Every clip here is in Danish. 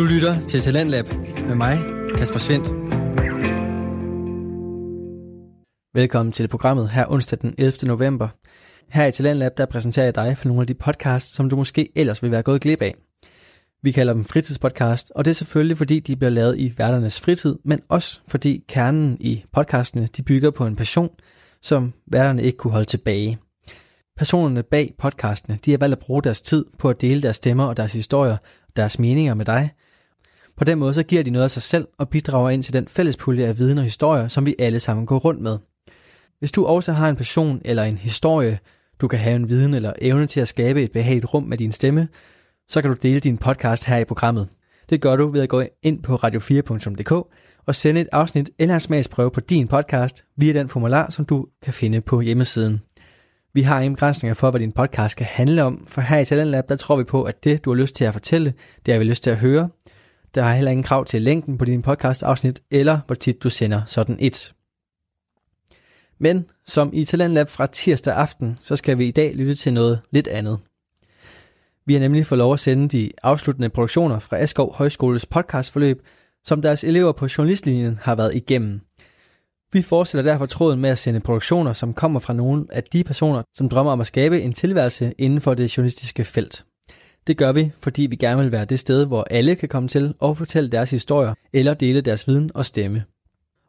Du lytter til Talentlab med mig, Kasper Svendt. Velkommen til programmet her onsdag den 11. november. Her i Talentlab der præsenterer jeg dig for nogle af de podcasts, som du måske ellers vil være gået glip af. Vi kalder dem fritidspodcast, og det er selvfølgelig fordi, de bliver lavet i værternes fritid, men også fordi kernen i podcastene de bygger på en passion, som værterne ikke kunne holde tilbage. Personerne bag podcastene de har valgt at bruge deres tid på at dele deres stemmer og deres historier, deres meninger med dig. På den måde så giver de noget af sig selv og bidrager ind til den fælles pulje af viden og historier, som vi alle sammen går rundt med. Hvis du også har en passion eller en historie, du kan have en viden eller evne til at skabe et behageligt rum med din stemme, så kan du dele din podcast her i programmet. Det gør du ved at gå ind på radio4.dk og sende et afsnit eller en smagsprøve på din podcast via den formular, som du kan finde på hjemmesiden. Vi har ingen begrænsninger for, hvad din podcast skal handle om, for her i Talent Lab, der tror vi på, at det, du har lyst til at fortælle, det har vi lyst til at høre. Der er heller ingen krav til længden på din podcast afsnit, eller hvor tit du sender sådan et. Men som i Talent Lab fra tirsdag aften, så skal vi i dag lytte til noget lidt andet. Vi har nemlig fået lov at sende de afsluttende produktioner fra Askov Højskoles podcastforløb, som deres elever på journalistlinjen har været igennem. Vi fortsætter derfor tråden med at sende produktioner, som kommer fra nogle af de personer, som drømmer om at skabe en tilværelse inden for det journalistiske felt. Det gør vi, fordi vi gerne vil være det sted, hvor alle kan komme til og fortælle deres historier eller dele deres viden og stemme.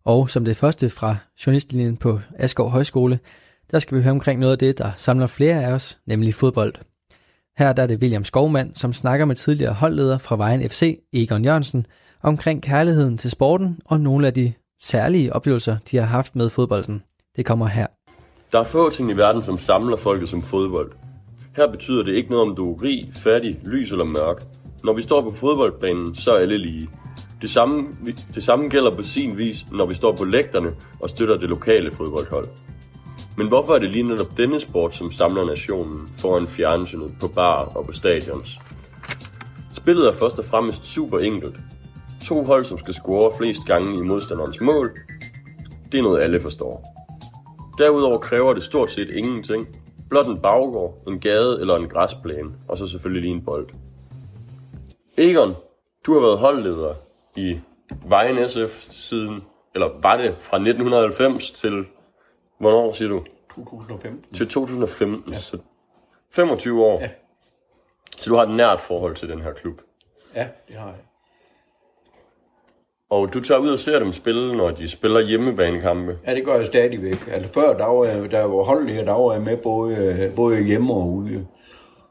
Og som det første fra journalistlinjen på Askov Højskole, der skal vi høre omkring noget af det, der samler flere af os, nemlig fodbold. Her der er det William Skovmand, som snakker med tidligere holdleder fra Vejen FC, Egon Jørgensen, omkring kærligheden til sporten og nogle af de særlige oplevelser, de har haft med fodbolden. Det kommer her. Der er få ting i verden, som samler folket som fodbold. Her betyder det ikke noget, om du er rig, fattig, lys eller mørk. Når vi står på fodboldbanen, så er alle lige. Det samme, det samme gælder på sin vis, når vi står på lægterne og støtter det lokale fodboldhold. Men hvorfor er det lige netop denne sport, som samler nationen foran fjernsynet, på bar og på stadions? Spillet er først og fremmest super enkelt. To hold, som skal score flest gange i modstanderens mål. Det er noget alle forstår. Derudover kræver det stort set ingenting. Blot en baggård, en gade eller en græsplæne, og så selvfølgelig lige en bold. Egon, du har været holdleder i Vejen SF siden, eller var det fra 1990 til, hvornår siger du? 2015. Til 2015, ja. så 25 år. Ja. Så du har et nært forhold til den her klub. Ja, det har jeg. Og du tager ud og ser dem spille, når de spiller hjemmebanekampe. Ja, det gør jeg stadigvæk. Altså før, der var jeg, der var holdlæger, der var jeg med både, både hjemme og ude.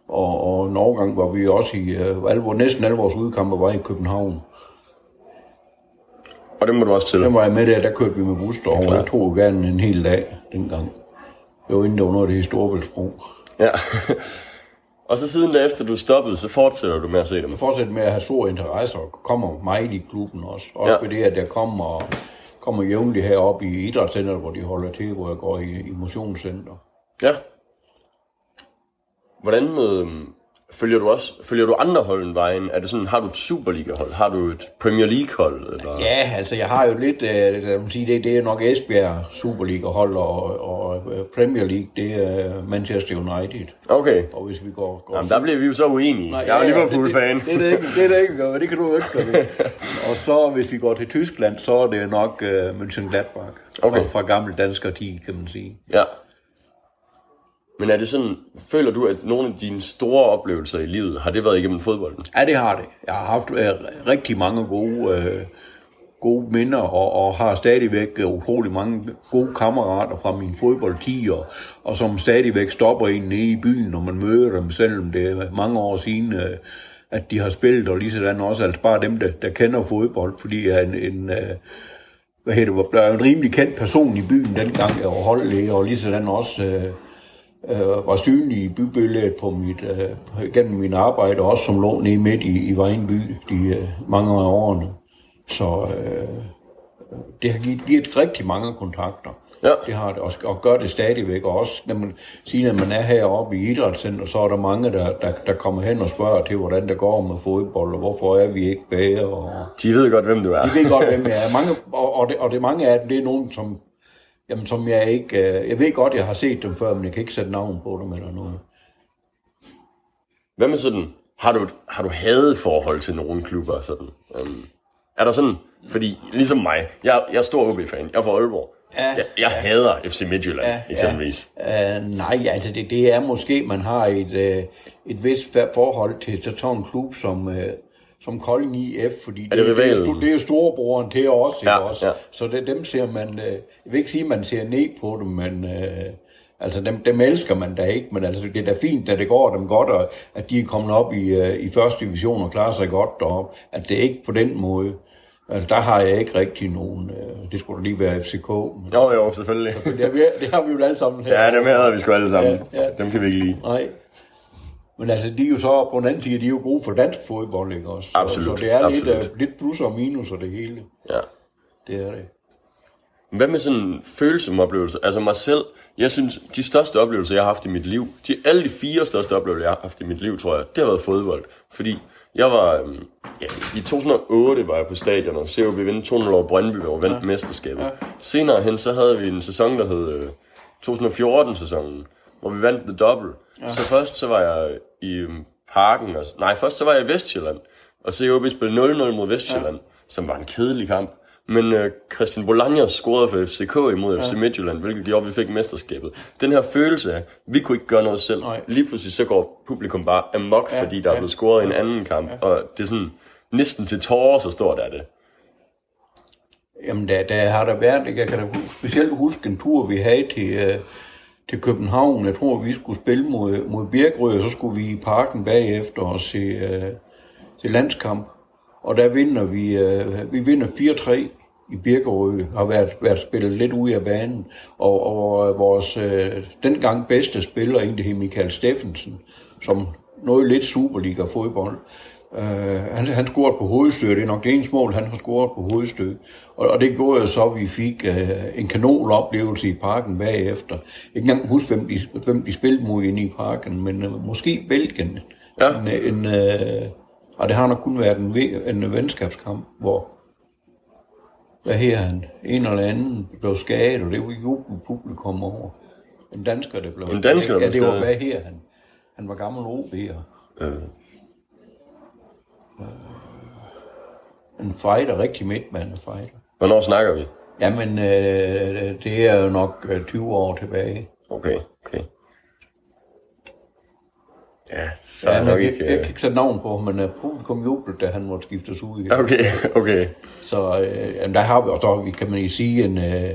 Og, og nogle gange var vi også i, uh, alle, næsten alle vores udkampe var i København. Og det må du også til. Den var jeg med der, der kørte vi med bus klart. jeg tog gerne en hel dag dengang. Det var inden der var noget af det i Storbæltsbro. Ja. Og så siden da efter du stoppede, så fortsætter du med at se dem. Jeg fortsætter med at have stor interesse og kommer meget i klubben også. Også Ja. ved det, at jeg kommer, kommer jævnligt heroppe i idrætscenteret, hvor de holder til, hvor jeg går i, i motionscenter. Ja. Hvordan øh, følger du også følger du andre hold end vejen? Er det sådan, har du et Superliga-hold? Har du et Premier League-hold? Eller? Ja, altså jeg har jo lidt, øh, lad mig sige, det, det er nok Esbjerg Superliga-hold, og, og øh, Premier League, det er Manchester United. Okay. Og hvis vi går... går Jamen, der bliver vi jo så uenige. Nej, jeg er ja, Liverpool-fan. Det, det, det, er ikke, det er det ikke, men det kan du ikke gøre. og så hvis vi går til Tyskland, så er det nok uh, Mönchengladbach. Okay. Fra, fra gamle dansker tid, kan man sige. Ja. Men er det sådan, føler du, at nogle af dine store oplevelser i livet, har det været igennem fodbolden? Ja, det har det. Jeg har haft øh, rigtig mange gode, øh, gode minder, og, og har stadigvæk øh, utrolig mange gode kammerater fra min fodboldtid, og, og som stadigvæk stopper en nede i byen, når man møder dem, selvom det er mange år siden, øh, at de har spillet, og lige sådan også, altså bare dem, der, der kender fodbold, fordi jeg er en, en øh, hvad hedder det, var en rimelig kendt person i byen dengang, jeg var holdlæge, og lige sådan også øh, øh, var synlig i bybilledet på mit, øh, gennem min arbejde, også som lå nede midt i, i Vejenby de øh, mange af årene. Så øh, det har givet, givet rigtig mange kontakter. Ja. Det har det, og, og gør det stadigvæk. Og også, når man siger, at man er heroppe i idrætscenter, så er der mange, der, der, der kommer hen og spørger til, hvordan det går med fodbold, og hvorfor er vi ikke bedre. Og, De ved godt, hvem du er. de ved godt, hvem jeg er. Mange, og, og, det, og det mange af dem, det er nogen, som, jamen, som jeg ikke... øh, Jeg ved godt, jeg har set dem før, men jeg kan ikke sætte navn på dem eller noget. Hvad med sådan har du, har du hadet forhold til nogle klubber? Sådan? Um, er der sådan, fordi ligesom mig, jeg, jeg er stor OB-fan, jeg er fra Aalborg. Ja, jeg jeg ja. hader FC Midtjylland, Ja, eksempelvis. Ja. Uh, nej, altså det, det er måske, man har et, uh, et vist forhold til, til sådan en klub som, uh, som Kolding IF, fordi Er det det, det, er, sto- det er jo storebroren til os, ikke Ja, også? ja. Så det, dem ser man, uh, jeg vil ikke sige, at man ser ned på dem, men uh, altså dem, dem elsker man da ikke, men altså det er da fint, at det går dem godt, og at de er kommet op i, uh, i første division og klarer sig godt derop, at det er ikke på den måde. Altså, der har jeg ikke rigtig nogen, uh, det skulle da lige være FCK, men Jo, jo, selvfølgelig. det, har vi, det har vi jo alle sammen her. Ja, dem hader vi sgu alle sammen. Ja, ja. Dem kan vi ikke lide. Nej. Men altså, de er jo så, på den anden side, de er jo gode for dansk fodbold, ikke også? Så, Absolut, Så det er lidt, absolut. uh, lidt plus og minus og det hele. Ja. Det er det. Hvad med sådan følsomme oplevelser? Altså mig selv, jeg synes, de største oplevelser, jeg har haft i mit liv, de, alle de fire største oplevelser, jeg har haft i mit liv, tror jeg, det har været fodbold. Fordi jeg var, øhm, ja, i 2008 var jeg på stadion og COB vinde 200 over Brøndby og vandt ja. mesterskabet. Ja. Senere hen, så havde vi en sæson, der hed øh, 2014-sæsonen, hvor vi vandt The Double. Ja. Så først så var jeg i parken, og, nej, først så var jeg i Vestjylland, og COB spillede 0-0 mod Vestjylland, ja. som var en kedelig kamp. Men øh, Christian Bologna scorede for FCK imod FC Midtjylland, hvilket gjorde, at vi fik mesterskabet. Den her følelse af, at vi kunne ikke gøre noget selv. Nej. Lige pludselig så går publikum bare amok, ja, fordi der er blevet scoret i en anden kamp. Ja. Og det er sådan næsten til tårer, så stort er det. Jamen, der, der har der været, jeg kan da specielt huske en tur, vi havde til, uh, til København. Jeg tror, vi skulle spille mod, mod Birkerød, og så skulle vi i parken bagefter og se, øh, se landskamp. Og der vinder vi, øh, vi vinder 4-3 i Birkerød, har været, været spillet lidt ude af banen. Og, og øh, vores øh, dengang bedste spiller, egentlig Michael Steffensen, som noget lidt Superliga-fodbold. Uh, han, han scorede på hovedstød. Det er nok det eneste mål, han har scoret på hovedstød. Og, og det gjorde jo så, at vi fik uh, en kanoloplevelse i parken bagefter. Jeg kan ikke engang huske, hvem de, hvem de spillede mod inde i parken, men uh, måske Belgien. Ja. En, en, uh, og det har nok kun været en, en venskabskamp, hvor hvad her han, en eller anden blev skadet, og det var jo publikum over. En dansker, der blev En dansker, der Ja, det var skadet. hvad her han. Han var gammel OB'er. Øh. En fighter, rigtig midtmand fighter. Hvornår snakker vi? Jamen, øh, det er jo nok øh, 20 år tilbage. Okay, okay. Ja, så Ja, er nok jeg, ikke... jeg, jeg øh, kan ikke sætte navn på, men uh, publikum jublede, da han måtte skiftes ud igen. Okay, okay. Så øh, jamen, der har vi også, vi kan man sige, en, øh,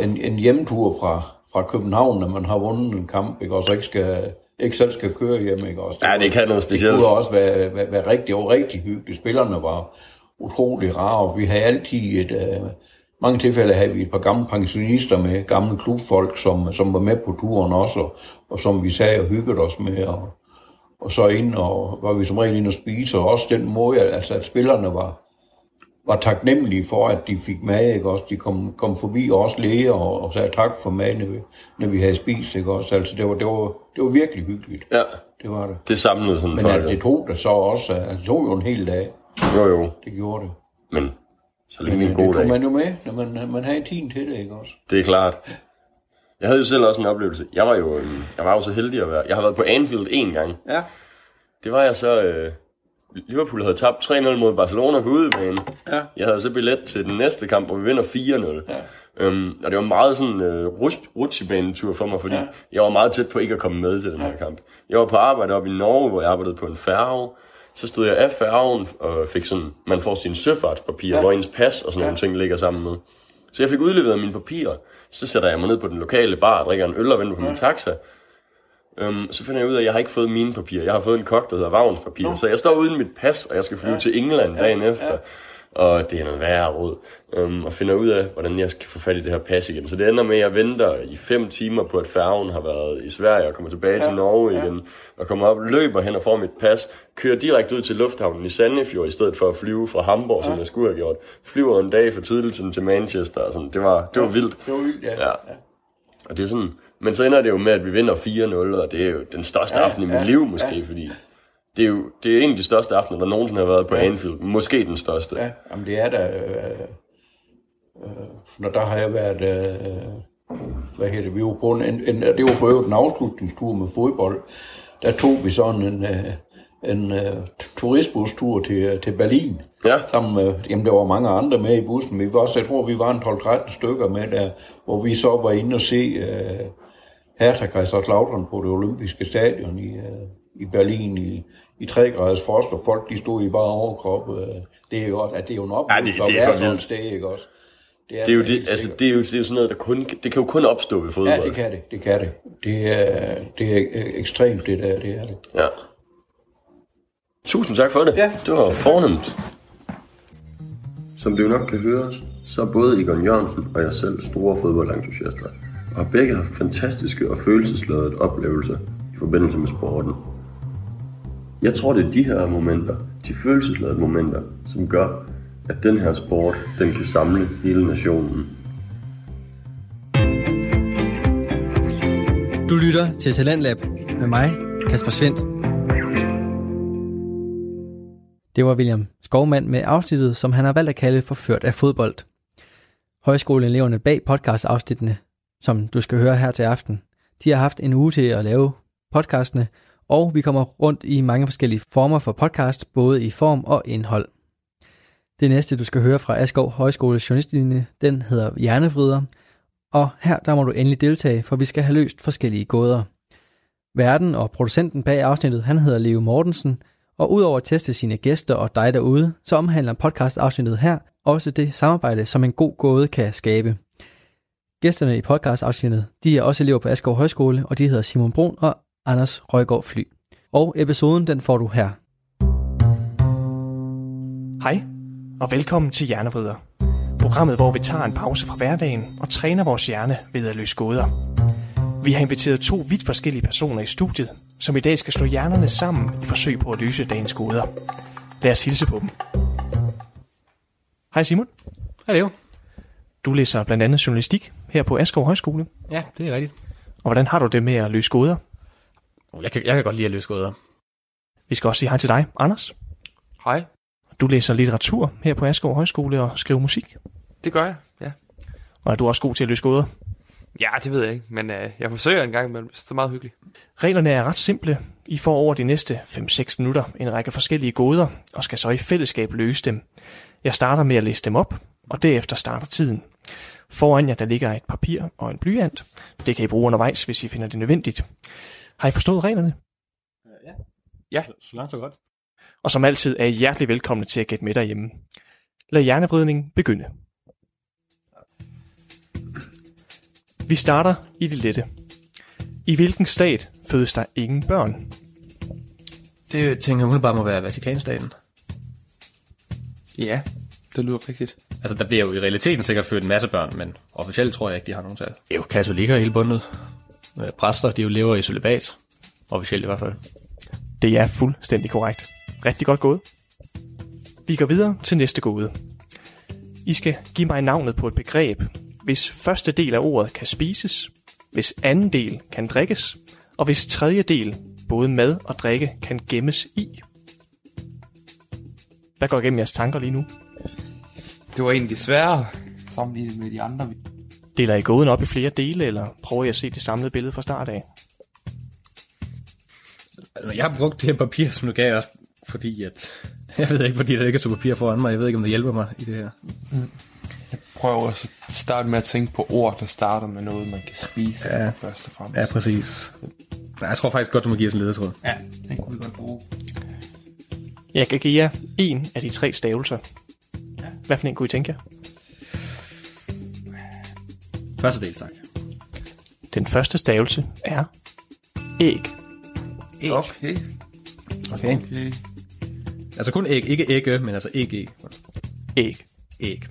en, en hjemtur fra, fra København, når man har vundet en kamp, ikke? og så ikke, skal, ikke selv skal køre hjem. Ikke? Også, Ja, det kan noget specielt. Det kunne også være, være, være rigtig, og rigtig hyggeligt. Spillerne var utrolig rare. Vi havde altid et... Øh, mange tilfælde havde vi et par gamle pensionister med, gamle klubfolk, som, som var med på turen også, og, og som vi sagde og hyggede os med. Og, og så ind og var vi som regel inde og spise, og også den måde, altså at spillerne var, var taknemmelige for, at de fik mad, ikke også? De kom, kom forbi og også læger og, og sagde tak for mad, når vi, når vi havde spist, ikke også? Altså det var, det var, det var virkelig hyggeligt. Ja, Det var det. det samlede sådan Men folk. det tog det så også, altså det tog jo en hel dag, Jo, jo. det gjorde det. Men så længe det øh, en det god tog dag. man jo med, når man, man havde tiden til det, ikke også? Det er klart. Jeg havde jo selv også en oplevelse. Jeg var jo, jeg var jo så heldig at være... Jeg har været på Anfield én gang. Ja. Det var jeg så... Øh, Liverpool havde tabt 3-0 mod Barcelona på udebane. Ja. Jeg havde så billet til den næste kamp, hvor vi vinder 4-0. Ja. Øhm, og det var meget sådan øh, rutsjebanetur for mig, fordi ja. Jeg var meget tæt på ikke at komme med til den her kamp. Jeg var på arbejde oppe i Norge, hvor jeg arbejdede på en færge. Så stod jeg af færgen og fik sådan, man får sine søfartspapirer. Ja. hvor ens pas og sådan ja. nogle ting ligger sammen med. Så jeg fik udleveret mine papirer. Så sætter jeg mig ned på den lokale bar og drikker en øl og venter på ja. min taxa. Um, så finder jeg ud af, at jeg har ikke fået mine papirer. Jeg har fået en kok, der hedder Vagns papir. Nå. Så jeg står uden mit pas, og jeg skal flyve ja. til England dagen efter. Ja. Og det er noget værre råd. Um, og finder ud af, hvordan jeg skal få fat i det her pas igen. Så det ender med, at jeg venter i fem timer på, at færgen har været i Sverige og kommer tilbage ja. til Norge Ja. igen. Og kommer op, løber hen og får mit pas. Kører direkte ud til lufthavnen i Sandefjord, i stedet for at flyve fra Hamburg, ja. som jeg skulle have gjort. Flyver en dag for tidligt til Manchester. Og sådan. Det var, det var vildt. Det var vildt, ja. Ja. Og det er sådan, men så ender det jo med, at vi vinder 4-0, og det er jo den største ja, aften i mit ja, liv måske, ja. fordi det er jo det er en af de største aftener, der nogensinde har været på ja. Anfield. Måske den største. Ja. Ja, jamen det er da... Øh, øh, når der har jeg været... Øh, hvad hedder det? Vi var på en, en, det var på øvrigt en afslutningstur med fodbold. Der tog vi sådan en, øh, en uh, turistbustur til, til Berlin. Ja. Sammen med, jamen der var mange andre med i bussen, men vi var også, jeg tror, vi var en 12-13 stykker med der, hvor vi så var inde og se uh, Hertha Kaiserslautern på det olympiske stadion i, uh, i Berlin i, i 3 graders frost, og folk de stod i bare overkrop. Uh, det er jo også, at det er jo en oplevelse Ja, det- det er at være sådan et sted, ikke også? Det er jo helt det, altså det er jo, det er jo sådan noget, der kun, det kan jo kun opstå ved fodbold. Ja, det kan det. Det kan det. Det er, det er ekstremt, det der. Det er det. Ja. Tusind tak for det. Ja. Det var fornemt. Som du jo nok kan høre, så er både Egon Jørgensen og jeg selv store fodboldentusiaster, og har begge haft fantastiske og følelsesladede oplevelser i forbindelse med sporten. Jeg tror, det er de her momenter, de følelsesladede momenter, som gør, at den her sport, den kan samle hele nationen. Du lytter til Talentlab med mig, Kasper Svendt. Det var William Skovmand med afsnittet, som han har valgt at kalde Forført af fodbold. Højskoleeleverne bag podcastafsnittene, som du skal høre her til aften, de har haft en uge til at lave podcastene, og vi kommer rundt i mange forskellige former for podcast, både i form og indhold. Det næste, du skal høre fra Askov Højskole Journalistlinje, den hedder Hjernevrider, og her der må du endelig deltage, for vi skal have løst forskellige gåder. Verden og producenten bag afsnittet, han hedder Leo Mortensen, og udover at teste sine gæster og dig derude, så omhandler podcast-afsnittet her også det samarbejde, som en god gåde kan skabe. Gæsterne i podcast-afsnittet, de er også elever på Askov Højskole, og de hedder Simon Brun og Anders Røgaard Fly. Og episoden, den får du her. Hej, og velkommen til Hjernevrider. Programmet, hvor vi tager en pause fra hverdagen og træner vores hjerne ved at løse gåder. Vi har inviteret to vidt forskellige personer i studiet, som i dag skal slå hjernerne sammen i forsøg på at løse dagens gåder. Lad os hilse på dem. Hej Simon. Hej Leo. Du læser blandt andet journalistik her på Askov Højskole. Ja, det er rigtigt. Og hvordan har du det med at løse gåder? Jeg kan, jeg kan godt lide at løse gåder. Vi skal også sige hej til dig, Anders. Hej, Du læser litteratur her på Askov Højskole og skriver musik. det gør jeg, ja. Og er du også god til at løse gåder? Ja, det ved jeg ikke, men øh, jeg forsøger en gang, men det er meget hyggeligt. Reglerne er ret simple. I får over de næste 5-6 minutter en række forskellige gåder, og skal så i fællesskab løse dem. Jeg starter med at læse dem op, og derefter starter tiden. Foran jer der ligger et papir og en blyant. Det kan I bruge undervejs, hvis I finder det nødvendigt. Har I forstået reglerne? Ja, Så langt så godt. Og som altid er I hjertelig velkomne til at gætte med derhjemme. Lad hjernevridning begynde. Vi starter i det lette. I hvilken stat fødes der ingen børn? Det tænker jeg umiddelbart må være Vatikanstaten. ja, det lyder rigtigt. Altså, der bliver jo i realiteten sikkert født en masse børn, men officielt tror jeg ikke, de har nogen tal. Det er jo katolikker hele bundet. Øh, Præster, de jo lever i celibat. Officielt i hvert fald. Det er fuldstændig korrekt. Rigtig godt gået. Vi går videre til næste gåde. I skal give mig navnet på et begreb, hvis første del af ordet kan spises, hvis anden del kan drikkes, og hvis tredje del, både mad og drikke, kan gemmes i. Hvad går igennem jeres tanker lige nu? Det var egentlig sværere sammenlignet med de andre. Deler I gåden op i flere dele, eller prøver I at se det samlede billede fra start af? Altså, jeg har brugt det her papir, som du gav os, fordi at... Jeg ved ikke, fordi der ikke er så papir foran mig. Jeg ved ikke, om det hjælper mig i det her. prøver at starte med at tænke på ord, der starter med noget, man kan spise Ja. først og fremmest. Ja, præcis. Jeg tror faktisk godt, du må give os en ledetråd. ja, det kunne vi godt bruge. Jeg kan give jer en af de tre stavelser. Hvad for en kunne I tænke jer? Første del, tak. Den første stavelse er æg. Æg. Okay, Okay. okay. Altså kun æg, ikke ægge, men altså æg, æg. Æg. Æg.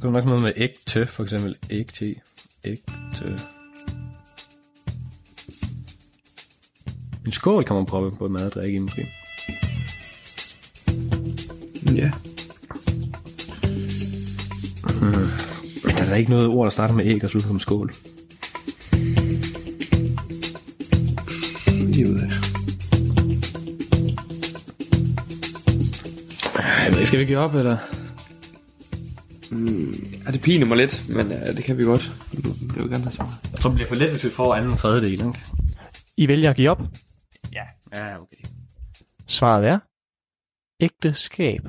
Så er nok noget med æg tø, for eksempel æg te. Æg tø. En skål kan man proppe både mad og drikke i, måske. Ja. Men der er da ikke noget ord, der starter med æg og slutter med skål. Jeg ved det. Jeg ved ikke, skal vi give op, eller? Ja, det piner mig lidt, men uh, det kan vi godt. Jeg vil gerne have svar. Jeg tror, det bliver for let, hvis vi får anden og tredje del, ikke? I vælger at give op. Ja, okay. Svaret er ægteskab.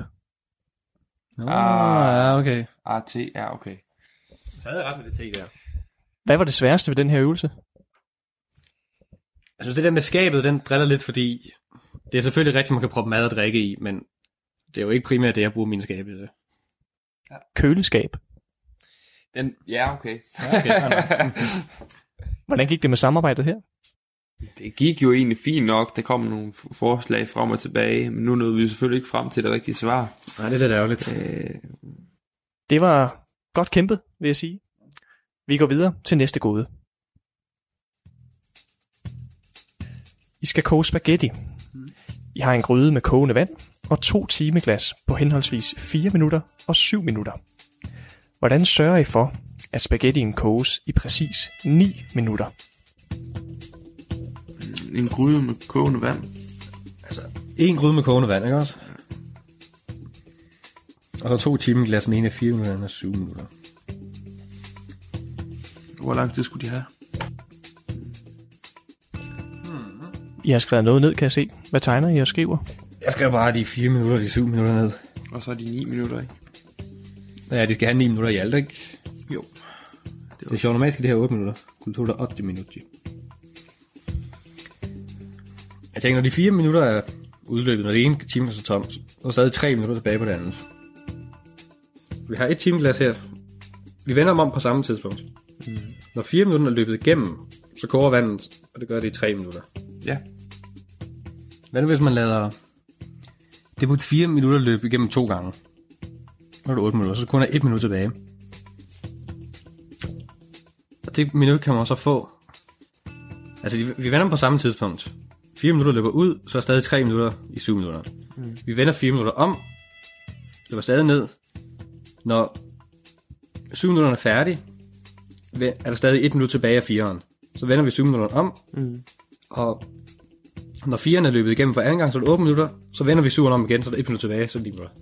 Nå, Ah. ja, okay. RT, ja, okay. Så havde jeg ret med det te der. Hvad var det sværeste ved den her øvelse? Altså det der med skabet, den driller lidt, fordi det er selvfølgelig rigtigt, man kan proppe mad og drikke i, men det er jo ikke primært det, jeg bruger mine skabe til. Køleskab. Den, ja, okay. Okay, fair nok. Hvordan gik det med samarbejdet her? Det gik jo egentlig fint nok. Der kom nogle forslag frem og tilbage, men nu nåede vi selvfølgelig ikke frem til det rigtige svar. Nej, det er lidt ærgerligt. Øh, Det var godt kæmpet, vil jeg sige. Vi går videre til næste gåde. I skal koge spaghetti. I har en gryde med kogende vand og to timeglas på henholdsvis 4 minutter og 7 minutter. Hvordan sørger I for, at spaghettien koges i præcis 9 minutter? En gryde med kogende vand. En gryde med kogende vand, ikke også? Og så to timeglas, den ene er 4 minutter, den er 7 minutter. Hvor lang tid skulle de have? I har skrevet noget ned, kan jeg se. Hvad tegner I og skriver? Jeg skal bare de 4 minutter, de 7 minutter ned. Og så er de 9 minutter, ikke? Ja, de skal have 9 minutter i alt, ikke? Jo. Det er sjovt, normalt skal det have 8 minutter. Kultur er 8 minutter. Tænker, når de 4 minutter er udløbet, når det ene time er så tomt, så er der stadig 3 minutter tilbage på det andet. Vi har et timeglas her. Vi vender dem om på samme tidspunkt. Mm. Når 4 minutter er løbet igennem, så koger vandet, og det gør det i 3 minutter. Ja. Hvad nu hvis man lader det på 4 minutter løbe igennem to gange? Nu er det 8 minutter, så kun er 1 minut tilbage. Og det minut kan man så få. Altså, vi vender dem på samme tidspunkt. 4 minutter løber ud, så er stadig 3 minutter i 7 minutter. Mm. Vi vender 4 minutter om, løber stadig ned. Når 7 minutter er færdige, er der stadig 1 minut tilbage af 4'eren. Så vender vi 7 minutter om, mm. og når 4'eren er løbet igennem for anden gang, så er det 8 minutter, så vender vi 7'eren om igen, så er der 1 minut tilbage, så er det 9 minutter.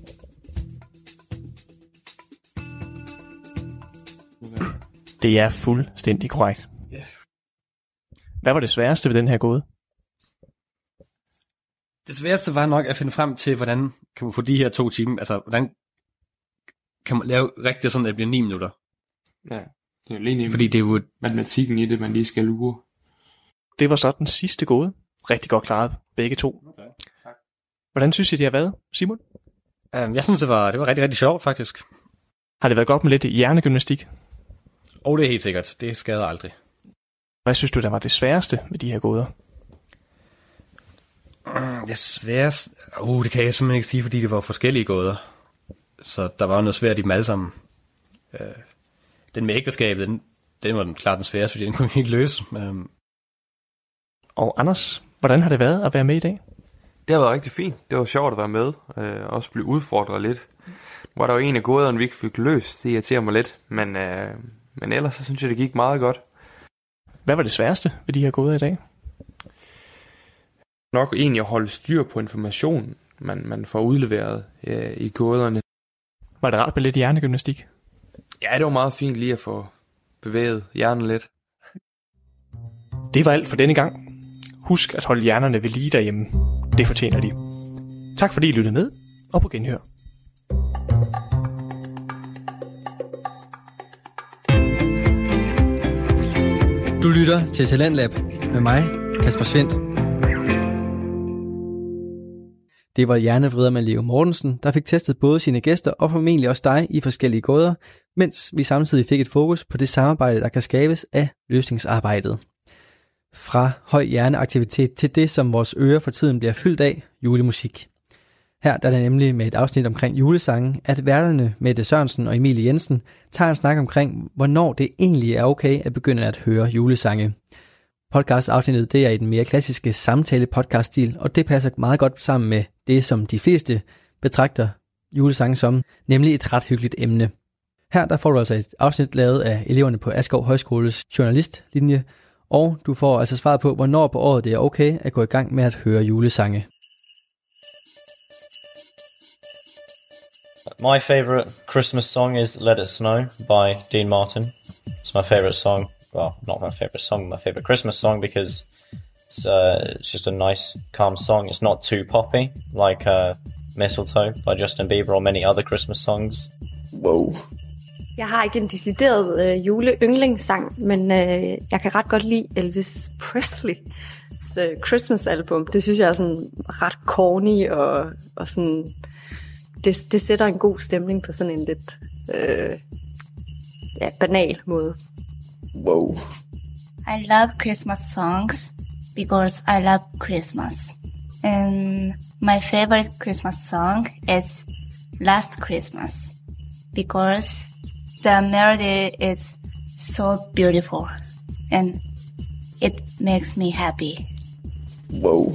Det er fuldstændig korrekt. Hvad var det sværeste ved den her gåde? Det sværeste var nok at finde frem til, hvordan kan man få de her to timer, altså hvordan kan man lave rigtigt sådan, at det bliver 9 minutter. Ja. Det er jo egentlig Fordi det er jo et, matematikken i det, man lige skal lure. Det var så den sidste gåde. Rigtig godt klaret, begge to. Hvordan synes I, det har været, Simon? um, jeg synes, det var, det var rigtig, rigtig sjovt faktisk. Har det været godt med lidt hjernegymnastik? Og det er helt sikkert, det skader aldrig. Hvad synes du, der var det sværeste ved de her gåder? Det sværeste, uh, det kan jeg simpelthen ikke sige, fordi det var forskellige gåder. Så der var noget svært i dem alle sammen. Uh, den med ægteskabet, den, den var den, klart den sværeste, fordi den kunne vi ikke løse. Um, Og Anders, hvordan har det været at være med i dag? Det har været rigtig fint. Det var sjovt at være med. Øh, også blive udfordret lidt. Nu var der jo en af gåderne, vi ikke fik løst. Det irriterer mig lidt. Men, øh, men ellers så synes jeg, det gik meget godt. Hvad var det sværeste ved de her gåder i dag? Nok egentlig at holde styr på information, man, man får udleveret øh, i gåderne. Var det rart med lidt hjernegymnastik? Ja, det var meget fint lige at få bevæget hjernen lidt. Det var alt for denne gang. Husk at holde hjernerne ved lige derhjemme. Det fortjener de. Tak fordi I lyttede med, og på genhør. Du lytter til Talentlab med mig, Kasper Svendt. Det var hjernevrider med Leo Mortensen, der fik testet både sine gæster og formentlig også dig i forskellige gåder, mens vi samtidig fik et fokus på det samarbejde, der kan skabes af løsningsarbejdet. Fra høj hjerneaktivitet til det, som vores ører for tiden bliver fyldt af, julemusik. Her der er det nemlig med et afsnit omkring julesangen, at værterne Mette Sørensen og Emilie Jensen tager en snak omkring, hvornår det egentlig er okay at begynde at høre julesange. Podcast-afsnittet det er i den mere klassiske samtale-podcast-stil, og det passer meget godt sammen med det, som de fleste betragter julesange som, nemlig et ret hyggeligt emne. Her der får du altså et afsnit lavet af eleverne på Askov Højskoles journalistlinje, og du får altså svaret på, hvornår på året det er okay at gå i gang med at høre julesange. My favorite Christmas song is Let It Snow by Dean Martin. It's my favorite song. Well, not my favourite song, my favourite Christmas song because It's, uh, it's just a nice, calm song. It's not too poppy like uh, Mistletoe by Justin Bieber or many other Christmas songs. Wow. Jeg har ikke en decideret øh, juleyndlingssang, men øh, jeg kan ret godt lide Elvis Presley. øh, Christmas album. Det synes jeg er sådan ret corny og, og sådan det, det sætter en god stemning på sådan en lidt øh, ja, banal måde. Wow. I love Christmas songs because I love Christmas. And my favorite Christmas song is Last Christmas because the melody is so beautiful and it makes me happy. Wow.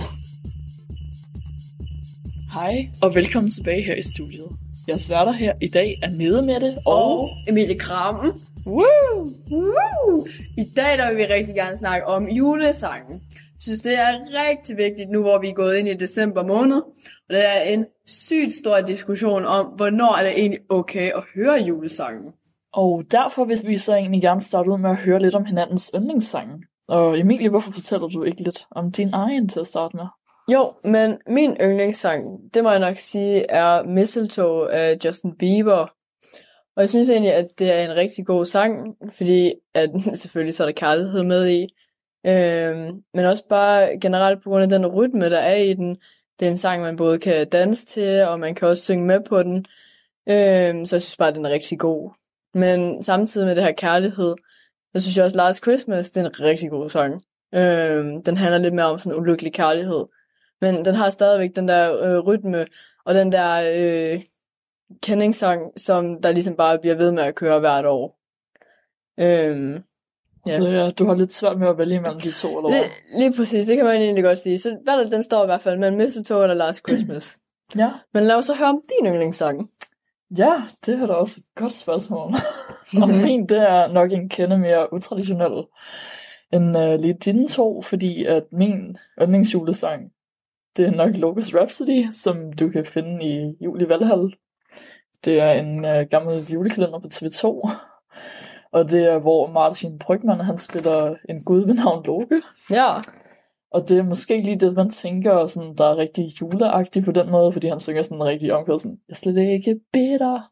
Hej, og velkommen tilbage her i studiet. Jeres værter her i dag er Nede med det og... og Emilie Krammen. Woo! Woo! I dag der vil vi rigtig gerne snakke om julesangen. Jeg synes, det er rigtig vigtigt nu, hvor vi er gået ind i december måned. Og det er en sygt stor diskussion om, hvornår er det egentlig okay at høre julesangen. Og derfor vil vi så egentlig gerne starte ud med at høre lidt om hinandens yndlingssange. Og Emilie, hvorfor fortæller du ikke lidt om din egen til at starte med? Jo, men min yndlingssang, det må jeg nok sige, er Mistletoe af Justin Bieber. Og jeg synes egentlig, at det er en rigtig god sang, fordi at selvfølgelig så er der kærlighed med i. Øhm, men også bare generelt på grund af den rytme, der er i den. Det er en sang, man både kan danse til, og man kan også synge med på den. Øhm, så jeg synes bare, at den er rigtig god. Men samtidig med det her kærlighed, så synes jeg også, Last Christmas, det er en rigtig god sang. Øhm, den handler lidt mere om sådan ulykkelig kærlighed. Men den har stadigvæk den der øh, rytme, og den der øh, kendingssang, som der ligesom bare bliver ved med at køre hvert år. Øhm, Ja. Så ja, du har lidt svært med at vælge mellem de to, eller hvad? lige, lige præcis, det kan man egentlig godt sige. Så valget, den står i hvert fald mellem Mistletoe eller Last Christmas. Ja. Men lad os så høre om din yndlingssang. Ja, det er da også et godt spørgsmål. og min, det er nok en kende mere utraditionel end uh, lige dine to, fordi at min yndlingsjulesang, det er nok Locust Rhapsody, som du kan finde i Juli Valhall. Det er en uh, gammel julekalender på TV2, og det er, hvor Martin Brygman, han spiller en gud ved navn Loke. Ja. Og det er måske lige det, man tænker, sådan, der er rigtig juleagtigt på den måde, fordi han synger sådan rigtig omkring sådan, jeg slet ikke bitter,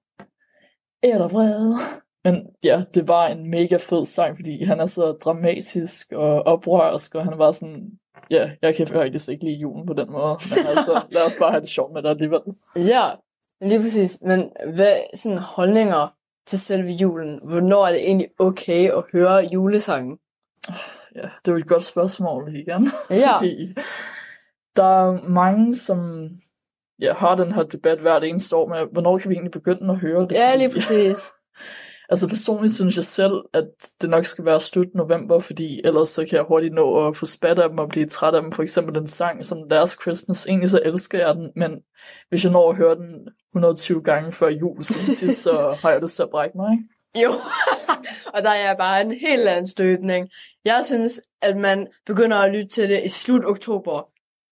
eller vred. Men ja, det var en mega fed sang, fordi han er så dramatisk og oprørsk, og han bare sådan, ja, jeg kan faktisk ikke lide julen på den måde, men altså, lad os bare have det sjovt med det alligevel. Ja, lige præcis. Men hvad sådan holdninger til selve julen? Hvornår er det egentlig okay at høre julesangen? Ja, det er jo et godt spørgsmål igen. Ja. Fordi der er mange, som ja, har den her debat hvert eneste år med, hvornår kan vi egentlig begynde at høre det? Ja, lige præcis. altså personligt synes jeg selv, at det nok skal være slut november, fordi ellers så kan jeg hurtigt nå at få spat af dem og blive træt af dem. For eksempel den sang som Last Christmas, egentlig så elsker jeg den, men hvis jeg når at høre den 120 gange før jul, så, så har jeg lyst til at brække mig, ikke? Jo, og der er bare en helt anden støbning. Jeg synes, at man begynder at lytte til det i slut oktober.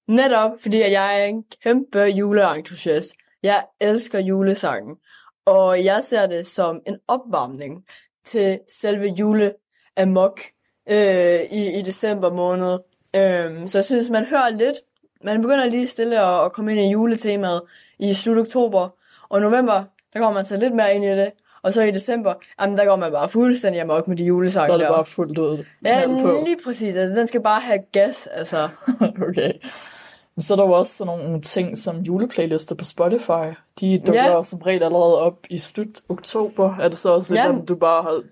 Netop fordi, at jeg er en kæmpe juleentusiast. Jeg elsker julesangen. Og jeg ser det som en opvarmning til selve juleamok øh, i, i december måned. Øh, så jeg synes, man hører lidt. Man begynder lige stille at, at komme ind i juletemaet i slut oktober. Og november, der kommer man så lidt mere ind i det. Og så i december, jamen der går man bare fuldstændig amok med de julesange der. er det bare fuldt ud. Ja, lige præcis. Altså, den skal bare have gas, altså. okay. Men så er der jo også sådan nogle ting som juleplaylister på Spotify. De dukker ja. som regel allerede op i slut oktober. Er det så også ja. et, du bare har,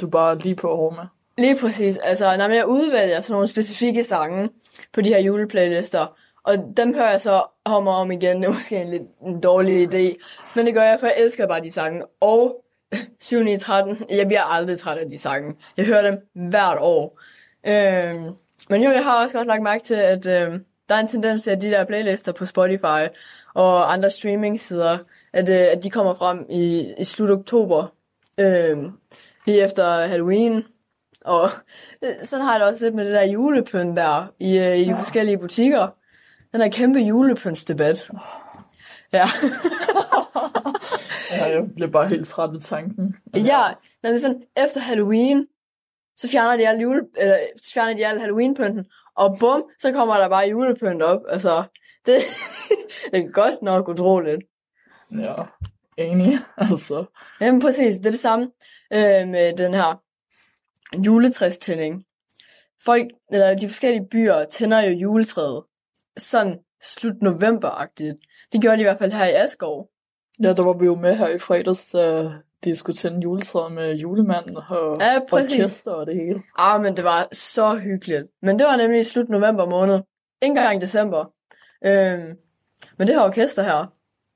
du bare lige på år med? Lige præcis. Altså, når jeg udvælger sådan nogle specifikke sange på de her juleplaylister, og dem hører jeg så om og om igen. Det er måske en lidt en dårlig idé. Men det gør jeg, for jeg elsker bare de sange. Og 7 i 13, jeg bliver aldrig træt af de sange. Jeg hører dem hvert år. Øhm, men jo, jeg har også godt lagt mærke til, at øhm, der er en tendens til, at de der playlister på Spotify og andre streaming-sider, at, øh, at de kommer frem i, i slut oktober. Øhm, lige efter Halloween. Og sådan har jeg det også lidt med det der julepynt der i, øh, i de forskellige butikker. Den der kæmpe julepyntsdebat. Ja. ja, jeg bliver bare helt træt ved tanken. Ja, når sådan, efter Halloween, så fjerner de alle, jule, eller, så fjerner de alle Halloween-pynten, Og bum, så kommer der bare julepynt op. Altså, det, det er godt nok utroligt. Ja, enig. Altså, Jamen præcis, det er det samme øh, med den her juletræstænding. Folk, eller de forskellige byer tænder jo juletræet sådan slut november-agtigt. Det gjorde de i hvert fald her i Askov. ja, der var vi jo med her i fredags, da de skulle tænde juletræet med julemanden og Ja, præcis. orkester og det hele. Ah, men det var så hyggeligt. Men det var nemlig i slut november måned. Ikke engang i december. Øhm, men det her orkester her,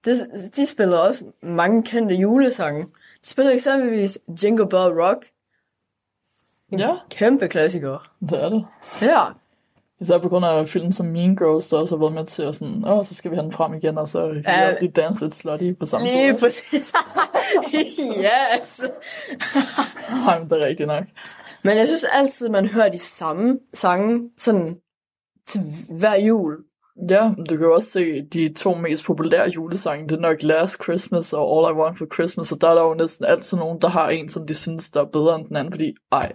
det, de spillede også mange kendte julesange. De spillede eksempelvis Jingle Bell Rock. En Ja. kæmpe klassiker. Det er det. Ja, Især på grund af film som Mean Girls, der også har været med til at sådan, åh, så skal vi have den frem igen, og så kan vi Ja. også lige danse lidt slutty på samme lige tid. præcis. yes. Nej, men det er rigtigt nok. Men jeg synes altid, man hører de samme sange sådan til hver jul. Ja, du kan jo også se de to mest populære julesange. Det er nok Last Christmas og All I Want for Christmas, og der er der jo næsten altid nogen, der har en, som de synes, der er bedre end den anden, fordi, ej,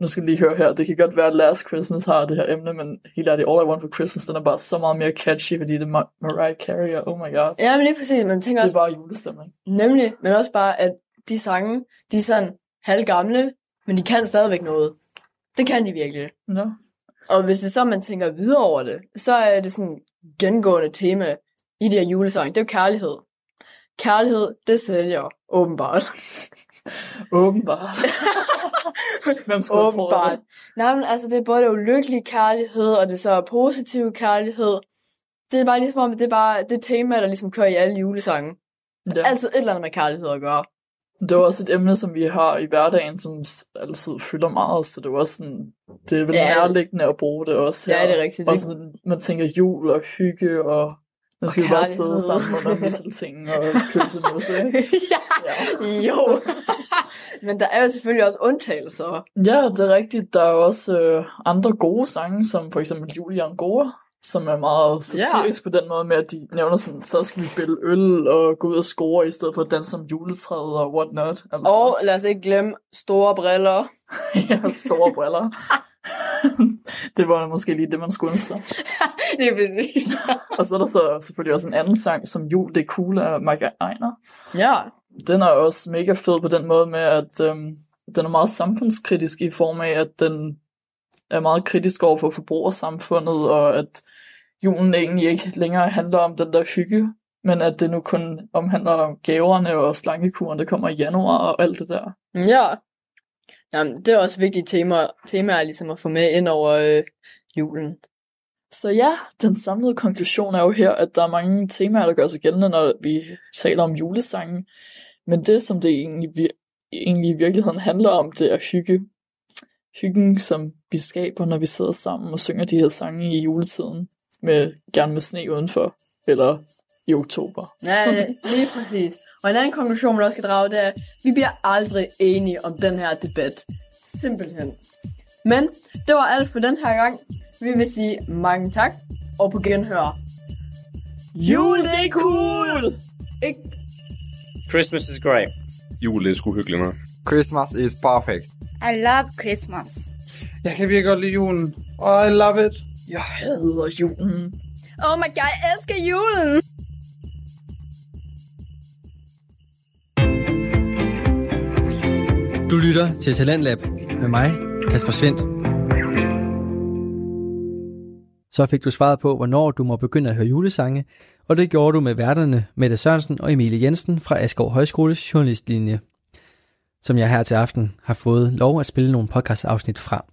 nu skal vi lige høre her, det kan godt være, at Last Christmas har det her emne, men helt ærligt, All I Want for Christmas, den er bare så meget mere catchy, fordi det er Mar- Mariah Carey, og oh my god. Ja, men lige præcis. Man tænker Det er også, bare julestemning. nemlig, men også bare, at de sange, de er sådan halvgamle, men de kan stadigvæk noget. Det kan de virkelig. Ja. Og hvis det så, man tænker videre over det, så er det sådan gengående tema i de her julesange. Det er jo kærlighed. Kærlighed, det sælger, åbenbart. Åbenbart. Hvem åbenbart. det? Nej, men altså, det er både det ulykkelige kærlighed, og det er så positiv kærlighed. Det er bare ligesom om, det er bare det tema, der ligesom kører i alle julesange. Ja. Altid et eller andet med kærlighed at gøre. Det er også et emne, som vi har i hverdagen, som altid fylder meget, så det er også sådan, det er vel Ja. ja. nærliggende at bruge det også Ja, her. det er rigtigt. Og sådan, man tænker jul og hygge, og nu skal vi bare sidde sammen under misseltingen og pølsemose, ikke? ja, jo. Men der er jo selvfølgelig også undtagelser. Ja, det er rigtigt. Der er jo også øh, andre gode sange, som for eksempel Julie Angora, som er meget satirisk på den måde med, at de nævner sådan, så skal vi spille øl og gå ud og score, i stedet for at danse om juletræet og what not. Altså, Og lad os ikke glemme store briller. ja, store briller. det var måske lige det, man skulle ønske sig. det er præcis. Og så er der så selvfølgelig også en anden sang, som Jul, det er cool af Mike Ejner. Ja, Den er også mega fed på den måde med, at øhm, den er meget samfundskritisk i form af, at den er meget kritisk over for forbrugersamfundet, og at julen egentlig ikke længere handler om den der hygge, men at det nu kun omhandler om gaverne og slankekuren, der kommer i januar og alt det der. ja. Jamen, det er også vigtige temaer, temaer ligesom at få med ind over øh, julen. Så ja, den samlede konklusion er jo her, at der er mange temaer, der gør sig gældende, når vi taler om julesangen. Men det, som det egentlig, vir- egentlig i virkeligheden handler om, det er hygge. Hyggen, som vi skaber, når vi sidder sammen og synger de her sange i juletiden. Med, gerne med sne udenfor, eller i oktober. Ja, lige præcis. Og en anden konklusion, man også skal drage, det er, at vi bliver aldrig enige om den her debat. Simpelthen. Men det var alt for den her gang. Vi vil sige mange tak, og på genhør. Jul, det er cool! Ikke? Christmas is great. Jul det er sgu hyggeligt nok. Christmas is perfect. I love Christmas. Jeg kan virkelig godt lide julen. Oh, I love it. Jeg hader julen. Oh my god, jeg elsker julen! Du lytter til Talentlab med mig, Kasper Svendt. Så fik du svaret på, hvornår du må begynde at høre julesange, og det gjorde du med værterne Mette Sørensen og Emilie Jensen fra Askov Højskoles journalistlinje, som jeg her til aften har fået lov at spille nogle podcast-afsnit fra.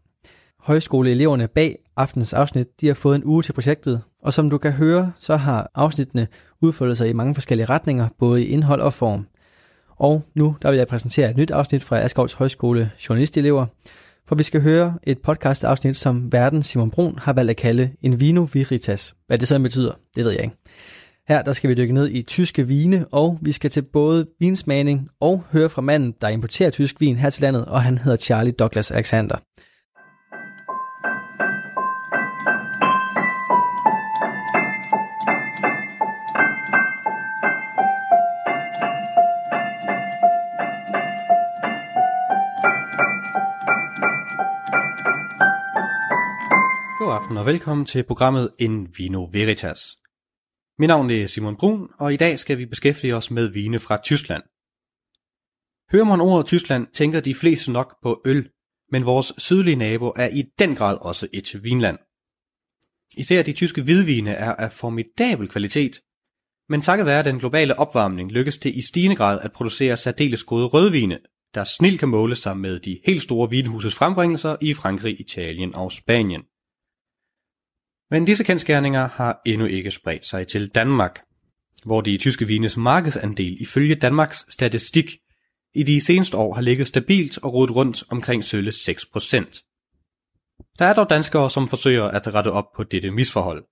Højskoleeleverne bag aftens afsnit, de har fået en uge til projektet, og som du kan høre, så har afsnittene udfoldet sig i mange forskellige retninger, både i indhold og form. Og nu der vil jeg præsentere et nyt afsnit fra Askovs Højskole Journalistelever, for vi skal høre et podcast-afsnit, som verden Simon Brun har valgt at kalde en vino veritas. Hvad det så betyder, det ved jeg ikke. Her der skal vi dykke ned i tyske vine, og vi skal til både vinsmagning og høre fra manden, der importerer tysk vin her til landet, og han hedder Charlie Douglas Alexander. Aften og velkommen til programmet In Vino Veritas. Mit navn er Simon Brun, og i dag skal vi beskæftige os med vine fra Tyskland. Hører man ordet Tyskland, tænker de fleste nok på øl, men vores sydlige nabo er i den grad også et vinland. Især de tyske hvidvine er af formidabel kvalitet, men takket være den globale opvarmning lykkes det i stigende grad at producere særdeles gode rødvine, der snilt kan måle sig med de helt store vinhuses frembringelser i Frankrig, Italien og Spanien. Men disse kendskærninger har endnu ikke spredt sig til Danmark, hvor de tyske vines markedsandel ifølge Danmarks statistik i de seneste år har ligget stabilt og rodet rundt omkring sølle 6%. Der er dog danskere, som forsøger at rette op på dette misforhold.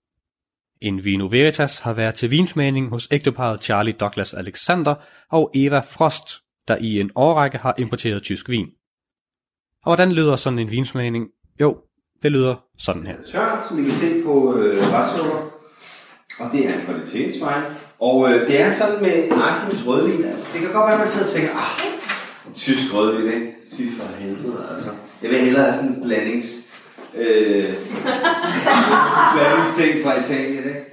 En Vino Veritas har været til vinsmagning hos ægteparet Charlie Douglas Alexander og Eva Frost, der i en årrække har importeret tysk vin. Og hvordan lyder sådan en vinsmagning? Jo, det lyder sådan her. tør, som I kan se på øh, restsukker. Og det er en kvalitetsvej. Og øh, det er sådan med Arkims rødvin. Det kan godt være, at man sidder og tænker, ah, tysk rødvin, ikke? Fy for helvede, altså. Jeg vil hellere have sådan en blandings... Øh, blandingsting fra Italien, ikke?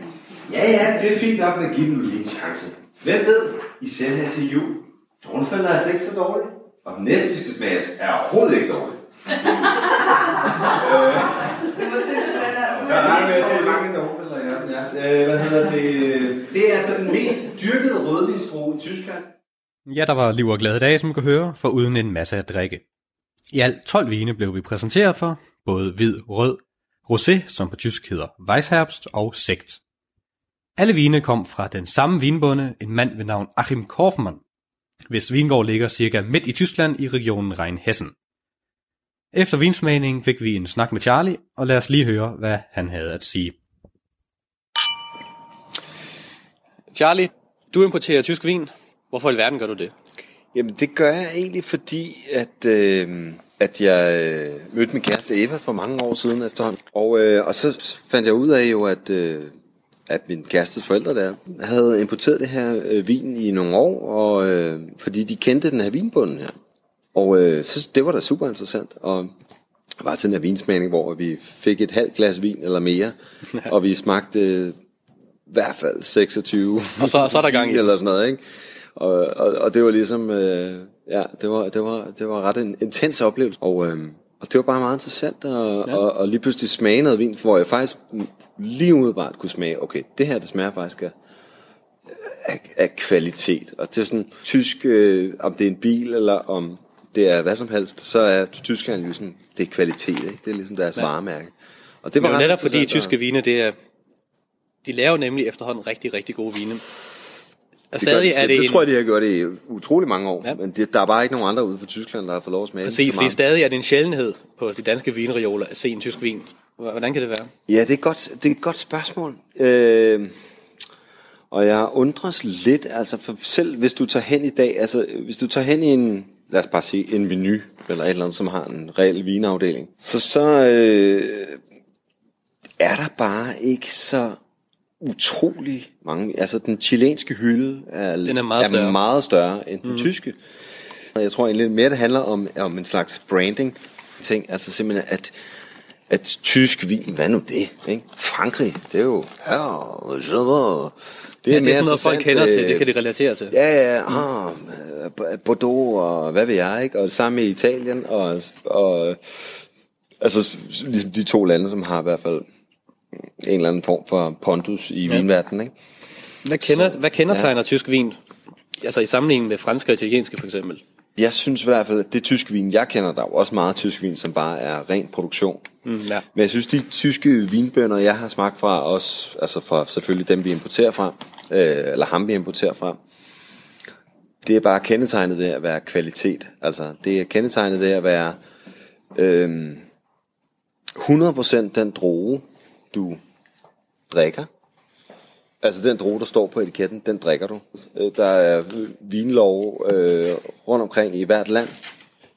Ja, ja, det er fint nok, men giv dem nu lige en chance. Hvem ved, især her til jul, Dornfelder er altså ikke så dårlig. Og den næste, vi skal smage, er overhovedet ikke dårlig. Jeg regner med at se mange Dornfelder, ja. ja. Øh, hvad hedder det? Det er altså den mest dyrkede rødvinsdrue i Tyskland. Ja, der var liv og glade dage, som I kan høre, for uden en masse at drikke. I alt 12 vine blev vi præsenteret for, både hvid, rød, rosé, som på tysk hedder Weissherbst, og sekt. Alle vine kom fra den samme vinbonde, en mand ved navn Achim Kaufmann, hvis vingård ligger cirka midt i Tyskland i regionen Rheinhessen. Efter vinsmagningen fik vi en snak med Charlie, og lad os lige høre, hvad han havde at sige. Charlie, du importerer tysk vin. Hvorfor i alverden gør du det? Jamen det gør jeg egentlig, fordi at, øh, at jeg øh, mødte min kæreste Eva for mange år siden efterhånden. Og, øh, og så fandt jeg ud af jo, at, øh, at min kærestes forældre der havde importeret det her øh, vin i nogle år, og, øh, fordi de kendte den her vinbunden her. Og øh, så, det var da super interessant. Og var til den her vinsmagning, hvor vi fik et halvt glas vin eller mere, og vi smagte øh, i hvert fald 26. Og så- så er der gang i. Eller sådan noget, ikke? Og, og, og det var ligesom, øh, ja, det var, det var, det var ret en intens oplevelse. Og, øh, og det var bare meget interessant at, ja. og, og lige pludselig smage noget vin, hvor jeg faktisk lige umiddelbart kunne smage, okay, det her, det smager faktisk af, af, af kvalitet. Og det er sådan tysk, øh, om det er en bil, eller om det er hvad som helst, så er Tyskland jo sådan, det er kvalitet, ikke? Det er ligesom deres Ja. varemærke. Og Det var ret netop fordi tyske vine, det er, de laver nemlig efterhånden rigtig, rigtig gode vine. Og Det, gør, stadig er det, det en, tror jeg, de har gjort i utrolig mange år. Ja. Men det, der er bare ikke nogen andre ude for Tyskland, der har fået lov at smage præcis, så fordi stadig er det en sjældenhed på de danske vinreoler at se en tysk vin. Hvordan kan det være? Ja, det er, et godt, det er et godt spørgsmål. Øh, og jeg undres lidt, altså for selv hvis du tager hen i dag, altså hvis du tager hen i en, lad os bare sige, en menu, eller et eller andet, som har en reel vinafdeling, så, så øh, er der bare ikke så utrolig mange, altså den chilenske hylde er, Den er meget større. er meget større end den mm. tyske. Jeg tror egentlig mere, det handler om, om en slags branding ting, altså simpelthen at at tysk vin, hvad nu det? Ikke? Frankrig, det er jo... Ja, det er, Det er, det er sådan noget, folk kender til. Det kan de relatere til. Ja, ja, ah, øh, Bordeaux og hvad ved jeg, ikke? Og det samme med Italien og, og altså ligesom de to lande, som har i hvert fald en eller anden form for pondus i Ja. ja. vinverdenen, ikke? Hvad, kender, Så- hvad kendetegner ja. ja. tysk vin? Altså i sammenligning med franske og italienske for eksempel. Jeg synes i hvert fald, at det tyske vin, jeg kender, der er jo også meget tysk vin, som bare er ren produktion. Mm, ja. Men jeg synes, de tyske vinbønder, jeg har smagt fra, også, altså fra selvfølgelig dem, vi importerer fra, øh, eller ham, vi importerer fra, det er bare kendetegnet ved at være kvalitet. Altså, det er kendetegnet ved at være øh, 100% den droge, du drikker. Altså den droge, der står på etiketten, den drikker du. Øh, Der er vinlov øh, rundt omkring i hvert land.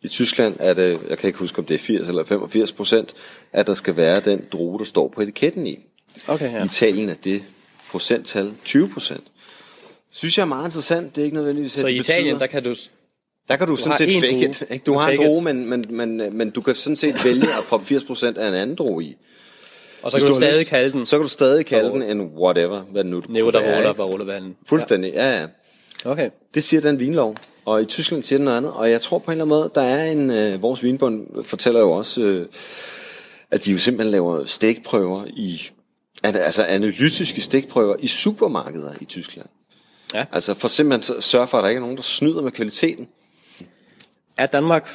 I Tyskland er det, jeg kan ikke huske om det er 80 eller 85 procent, at der skal være den droge, der står på etiketten i. Okay, ja. I Italien er det procenttal 20 procent. Synes jeg er meget interessant. Det er ikke nødvendigvis, at Så i Italien, betyder- der kan du... der kan du, Du sådan set fake it. Ikke? Du Du har en droge, men, men, men, men du kan sådan set vælge at proppe 80% af en anden droge i. Og så kan du har stadig lyst, kalde den- Så kan du stadig kalde den en whatever, hvad nu ruller, ikke? der ruller vandet. Fuldstændig, ja, ja. Okay. Det siger den vinlov. Og i Tyskland siger den noget andet. Og jeg tror på en eller anden måde, der er en... Øh, vores vinbund fortæller jo også, øh, at de jo simpelthen laver stikprøver i... Altså analytiske stikprøver i supermarkeder i Tyskland. Ja. Altså for simpelthen sørge for, at der ikke er nogen, der snyder med kvaliteten. Er Danmark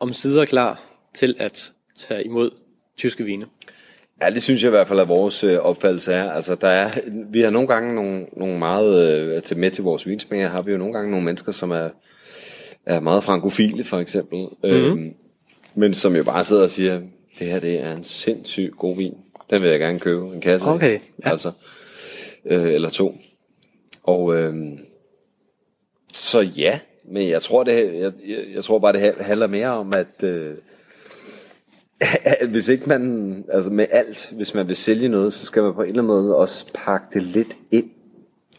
om sider klar til at tage imod tyske vine? Ja, det synes jeg i hvert fald, at vores øh, opfattelse er. Altså, der er, vi har nogle gange nogle, nogle meget, øh, til med til vores vinsmænger, har vi jo nogle gange nogle mennesker, som er, er meget frankofile, for eksempel. Mm-hmm. Øhm, men som jo bare sidder og siger, det her det er en sindssygt god vin. Den vil jeg gerne købe en kasse af. Okay, ja. Altså, øh, eller to. Og øh, så ja, men jeg tror, det, jeg, jeg, jeg tror bare, det handler mere om, at, øh, at hvis ikke man, altså med alt, hvis man vil sælge noget, så skal man på en eller anden måde også pakke det lidt ind,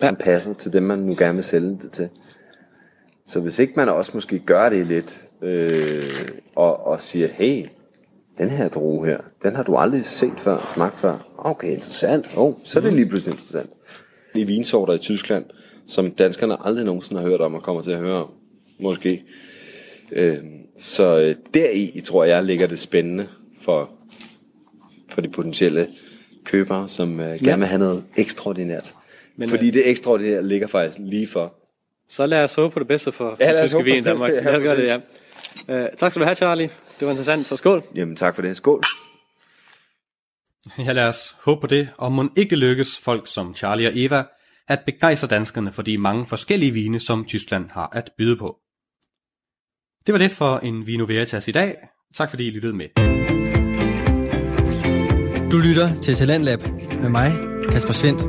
som passer til dem, man nu gerne vil sælge det til. Så hvis ikke man også måske gør det lidt, øh, og, og siger, hey, den her drue her, den har du aldrig set før, smagt før. Okay, interessant. Oh, så er det lige pludselig interessant. De vinsorter i Tyskland, som danskerne aldrig nogensinde har hørt om, og kommer til at høre om, måske. Øh, så øh, deri, tror jeg, ligger det spændende for, for de potentielle købere, som øh, gerne vil have noget ekstraordinært. Men, Fordi det ekstraordinære ligger faktisk lige for. Så lad os håbe på det bedste for Ja, ja, os tyske vin i det Danmark. Lad os gøre det, ja. Uh, tak skal du have, Charlie. Det var interessant, så skål. Jamen tak for det. Skål. Ja, lad os håbe på det, og må ikke lykkes folk som Charlie og Eva at begejstre danskerne for de mange forskellige vine, som Tyskland har at byde på. Det var det for en Vino Veritas i dag. Tak fordi I lyttede med. Du lytter til Talentlab med mig, Kasper Svendt.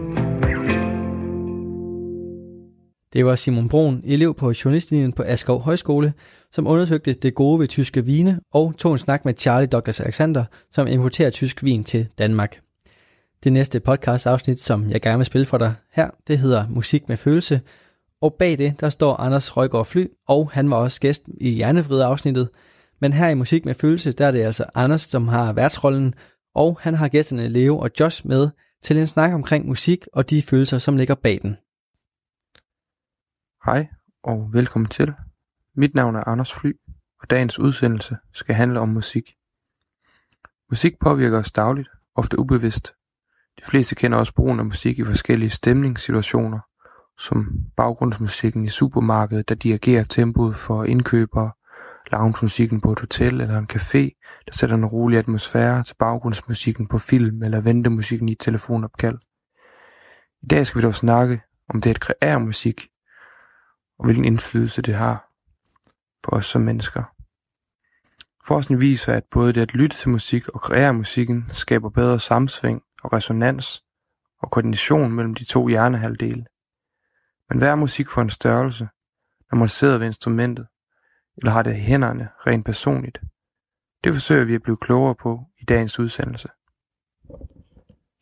Det var Simon Brun, elev på journalistlinjen på Askov Højskole, som undersøgte det gode ved tyske vine og tog en snak med Charlie Douglas Alexander, som importerer tysk vin til Danmark. Det næste podcast afsnit, som jeg gerne vil spille for dig her, det hedder Musik med følelse, og bag det, der står Anders Røgaard Fly, og han var også gæst i Hjernevrid afsnittet. Men her i Musik med følelse, der er det altså Anders, som har værtsrollen, og han har gæsterne Leo og Josh med til en snak omkring musik og de følelser, som ligger bag den. Hej og velkommen til. Mit navn er Anders Fly, og dagens udsendelse skal handle om musik. Musik påvirker os dagligt, ofte ubevidst. De fleste kender også brugen af musik i forskellige stemningssituationer, som baggrundsmusikken i supermarkedet, der dirigerer tempoet for indkøbere, loungemusikken på et hotel eller en café, der sætter en rolig atmosfære til baggrundsmusikken på film eller ventemusikken i et telefonopkald. I dag skal vi dog snakke om det at kreere musik, og hvilken indflydelse det har på os som mennesker. Forskning viser, at både det at lytte til musik og kreere musikken skaber bedre samsving og resonans og koordination mellem de to hjernehalvdele. Men hvad er musik for en størrelse, når man sidder ved instrumentet, eller har det i hænderne rent personligt? Det forsøger vi at blive klogere på i dagens udsendelse.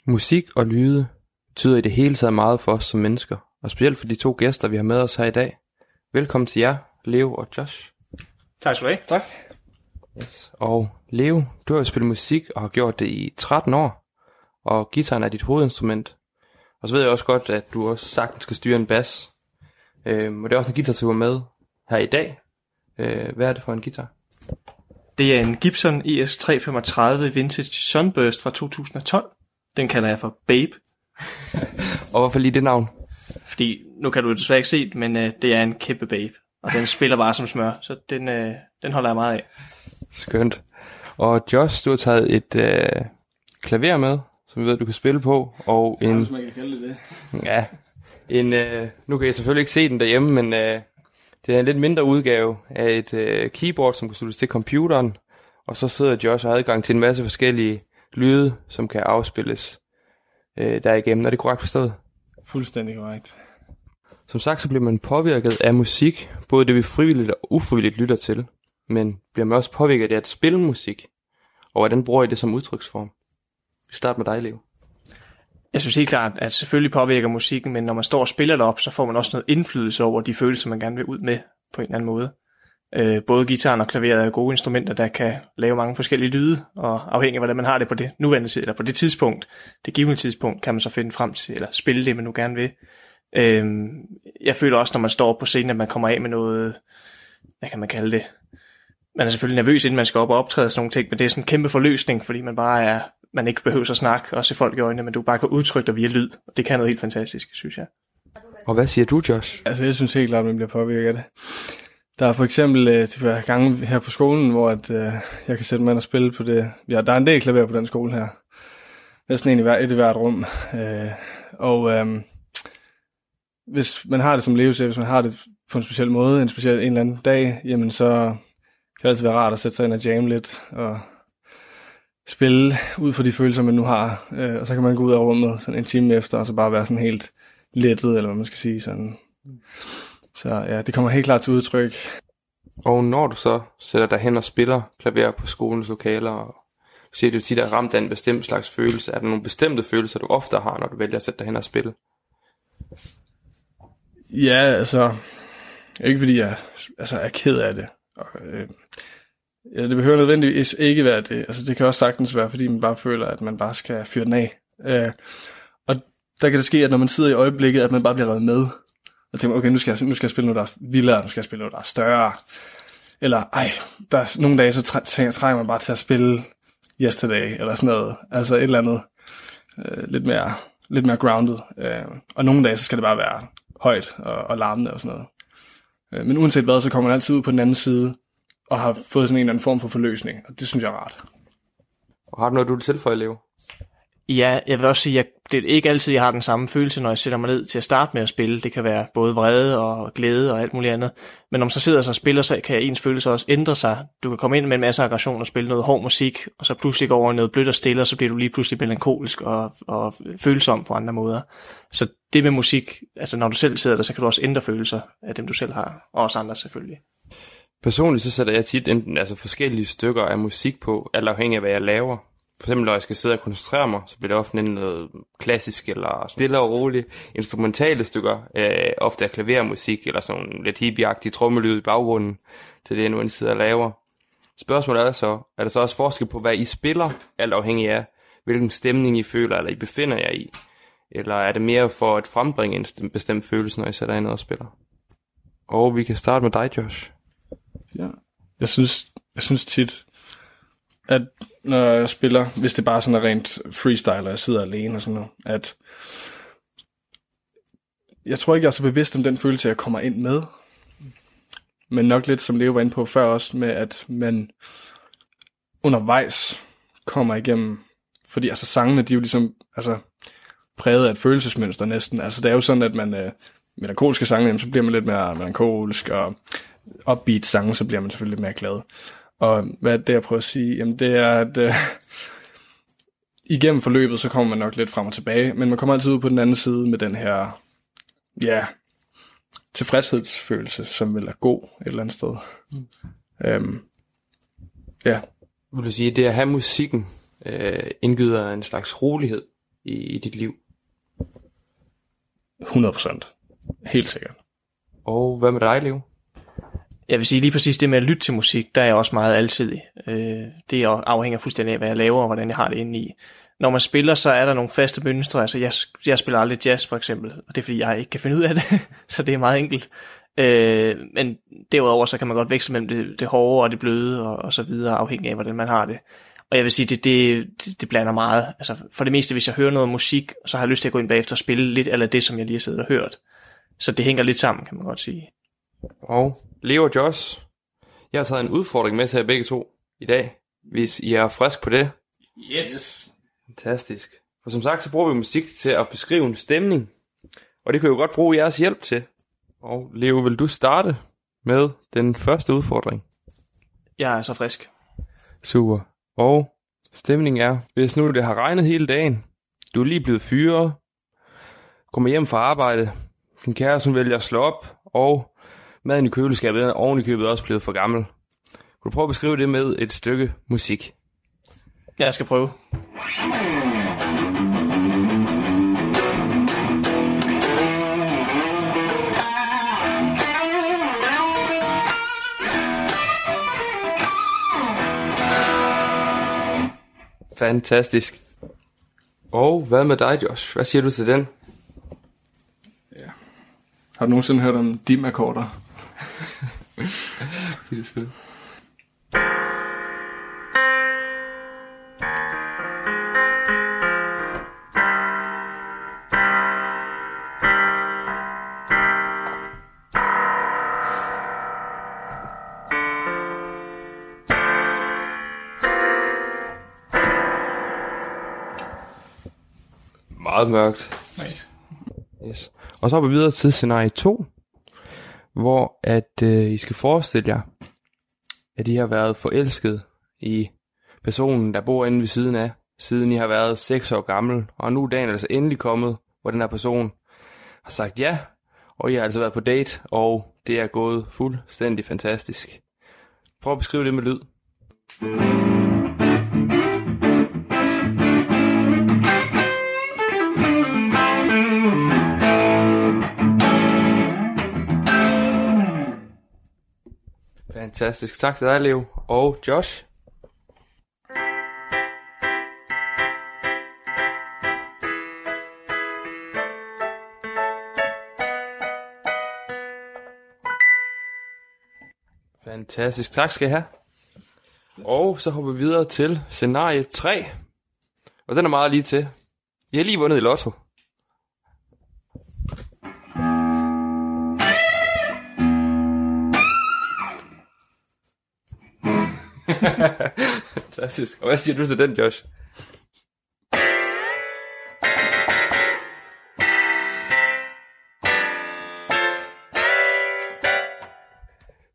Musik og lyde betyder i det hele taget meget for os som mennesker, og specielt for de to gæster, vi har med os her i dag. Velkommen til jer, Leo og Josh. Tak skal du have. Tak. Yes. Og Leo, du har jo spillet musik og har gjort det i 13 år, og gitaren er dit hovedinstrument. Og så ved jeg også godt, at du også sagtens skal styre en bas. Øhm, og det er også en guitar, du med her i dag. Øh, hvad er det for en guitar? Det er en Gibson E ES335 Vintage Sunburst fra 2012. Den kalder jeg for Babe. og hvorfor lige det navn? Fordi, nu kan du desværre ikke se det, men øh, det er en kæmpe Babe. Og den spiller bare som smør, så den, øh, den holder jeg meget af. Skønt. Og Josh, du har taget et øh, klaver med, som vi ved, du kan spille på. Og en, hvis man kan kalde det det. Ja, en, øh, nu kan jeg selvfølgelig ikke se den derhjemme, men øh, det er en lidt mindre udgave af et øh, keyboard, som kan sluttes til computeren. Og så sidder Josh og har adgang til en masse forskellige lyde, som kan afspilles øh, derigennem. Er det korrekt forstået? Fuldstændig korrekt. Som sagt, så bliver man påvirket af musik, både det vi frivilligt og ufrivilligt lytter til, men bliver man også påvirket af at spille musik, og hvordan bruger I det som udtryksform? Vi starter med dig, Leo. Jeg synes helt klart, at selvfølgelig påvirker musikken, men når man står og spiller det op, så får man også noget indflydelse over de følelser, man gerne vil ud med på en eller anden måde. Øh, både gitaren og klaveret er gode instrumenter, der kan lave mange forskellige lyde, og afhængig af hvordan man har det på det nuværende tid, eller på det tidspunkt, det givende tidspunkt, kan man så finde frem til, eller spille det, man nu gerne vil. Øh, jeg føler også, når man står på scenen, at man kommer af med noget, hvad kan man kalde det, man er selvfølgelig nervøs, inden man skal op og optræde og sådan nogle ting, men det er sådan en kæmpe forløsning, fordi man bare er, man ikke behøver at snakke og se folk i øjnene, men du bare kan udtrykke dig via lyd, og det kan noget helt fantastisk, synes jeg. Og hvad siger du, Josh? Altså, jeg synes helt klart, at man bliver påvirket af det. Der er for eksempel øh, til hver gang her på skolen, hvor at, øh, jeg kan sætte mig ind og spille på det. Ja, der er en del klaver på den skole her. Næsten en i hver, et i hvert rum. Øh, og øh, hvis man har det som levelse, hvis man har det på en speciel måde, en speciel en eller anden dag, jamen så kan det altid være rart at sætte sig ind og jamme lidt og spille ud for de følelser, man nu har. Øh, og så kan man gå ud af rummet sådan en time efter, og så bare være sådan helt lettet, eller hvad man skal sige. Sådan. Så ja, det kommer helt klart til udtryk. Og når du så sætter dig hen og spiller klaver på skolens lokaler, og du siger, at du tit er ramt af en bestemt slags følelse, er der nogle bestemte følelser, du ofte har, når du vælger at sætte dig hen og spille? Ja, altså, ikke fordi jeg altså, er ked af det. Og, øh, ja, det behøver nødvendigvis ikke være det. Altså, det kan også sagtens være, fordi man bare føler, at man bare skal fyre den af. Øh, og der kan det ske, at når man sidder i øjeblikket, at man bare bliver reddet med. Og tænker, okay, nu skal, jeg, nu skal jeg spille noget, der er vildere, nu skal jeg spille noget, der er større. Eller, ej, der er nogle dage, så trænger, trænger man bare til at spille Yesterday, eller sådan noget. Altså et eller andet øh, lidt, mere, lidt mere grounded. Øh, og nogle dage, så skal det bare være højt og, og larmende og sådan noget. Øh, men uanset hvad, så kommer man altid ud på den anden side, og har fået sådan en eller anden form for forløsning, og det synes jeg er rart. Og har du noget, du vil tilføje, Leo? Ja, jeg vil også sige, at det er ikke altid, jeg har den samme følelse, når jeg sætter mig ned til at starte med at spille. Det kan være både vrede og glæde og alt muligt andet. Men når man så sidder og spiller, så kan ens følelse også ændre sig. Du kan komme ind med en masse aggression og spille noget hård musik, og så pludselig gå over i noget blødt og stille, og så bliver du lige pludselig melankolisk og, og følsom på andre måder. Så det med musik, altså når du selv sidder der, så kan du også ændre følelser af dem, du selv har, og også andre selvfølgelig. Personligt så sætter jeg tit enten altså forskellige stykker af musik på, alt afhængig af hvad jeg laver. For eksempel når jeg skal sidde og koncentrere mig, så bliver det ofte noget klassisk eller stille og roligt instrumentale stykker. Øh, ofte af klavermusik eller sådan lidt hippieagtig trommelyd i baggrunden til det, jeg nu sidder og laver. Spørgsmålet er så, er der så også forskel på, hvad I spiller, alt afhængig af, hvilken stemning I føler, eller I befinder jer i? Eller er det mere for at frembringe en bestemt følelse, når I sætter ind og spiller? Og vi kan starte med dig, Josh. Ja. Jeg synes, jeg synes tit, at når jeg spiller, hvis det bare sådan er rent freestyle, og jeg sidder alene og sådan noget, at jeg tror ikke, jeg er så bevidst om den følelse, jeg kommer ind med. Men nok lidt, som Leo var inde på før også, med at man undervejs kommer igennem, fordi altså sangene, de er jo ligesom, altså præget af et følelsesmønster næsten. Altså det er jo sådan, at man øh, melankolske sange, så bliver man lidt mere melankolsk, og upbeat sange, så bliver man selvfølgelig lidt mere glad. Og hvad er det, jeg prøver at sige? Jamen det er, at øh, igennem forløbet, så kommer man nok lidt frem og tilbage, men man kommer altid ud på den anden side med den her, ja, tilfredshedsfølelse, som vil er god et eller andet sted. Mm. Øhm, ja. Vil du sige, at det at have musikken øh, indgyder en slags rolighed i, i dit liv? 100 procent. Helt sikkert. Og hvad med dig, Leo? Jeg vil sige lige præcis det med at lytte til musik, der er jeg også meget alsidig. Øh, det afhænger fuldstændig af, hvad jeg laver og hvordan jeg har det inde i. Når man spiller, så er der nogle faste mønstre. Altså, jeg, jeg spiller aldrig jazz, for eksempel, og det er, fordi jeg ikke kan finde ud af det, så det er meget enkelt. Øh, men derudover, så kan man godt veksle mellem det, det hårde og det bløde og, og så videre, afhængig af, hvordan man har det. Og jeg vil sige, det, det, det, det blander meget. Altså, for det meste, hvis jeg hører noget musik, så har jeg lyst til at gå ind bagefter og spille lidt eller det, som jeg lige har siddet og hørt. Så det hænger lidt sammen, kan man godt sige. Og Leo og Josh, jeg har taget en udfordring med til jer begge to i dag, hvis I er frisk på det. Yes. Fantastisk. For som sagt, så bruger vi musik til at beskrive en stemning, og det kan jo godt bruge jeres hjælp til. Og Leo, vil du starte med den første udfordring? Jeg er så frisk. Super. Og stemningen er, hvis nu det har regnet hele dagen, du er lige blevet fyret, kommer hjem fra arbejde, din kæreste hun vælger at slå op, og Maden i køleskabet er oven i købet også blevet for gammel. Kunne du prøve at beskrive det med et stykke musik? Jeg skal prøve. Fantastisk. Og hvad med dig, Josh? Hvad siger du til den? Ja. Har du nogensinde hørt om dim-akkorder? Det er fedt. Meget mørkt. Nice. Yes. Og så hopper vi videre til scenarie 2, hvor at øh, I skal forestille jer, at I har været forelsket i personen, der bor inde ved siden af, siden I har været 6 år gammel, og nu er dagen altså endelig kommet, hvor den her person har sagt ja, og I har altså været på date, og det er gået fuldstændig fantastisk. Prøv at beskrive det med lyd. Fantastisk. Tak til dig, Leo. Og Josh. Fantastisk. Tak skal I have. Og så hopper vi videre til scenarie 3. Og den er meget lige til. I har lige vundet i lotto. Fantastisk. Og hvad siger du til den, Josh?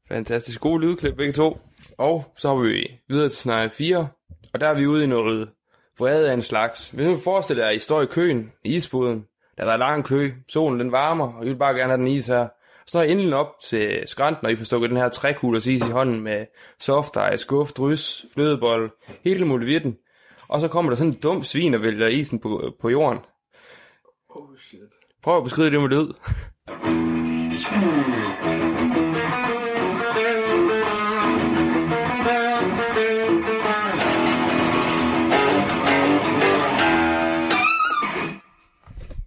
Fantastisk. God lydklip begge to. Og så har vi videre til scenarie 4. Og der er vi ude i noget vrede af en slags. Hvis nu forestiller jer, at I står i køen i isboden, Der er lang kø. Solen den varmer, og I vil bare gerne have den is her. Så når I endelig op til skrænten, og I får stukket den her trækugle is i hånden med soft ice, skuff, drys, flødebold, hele muligheden. Og så kommer der sådan en dum svin og vælger isen på, på jorden. Oh shit. Prøv at beskrive det med lyd.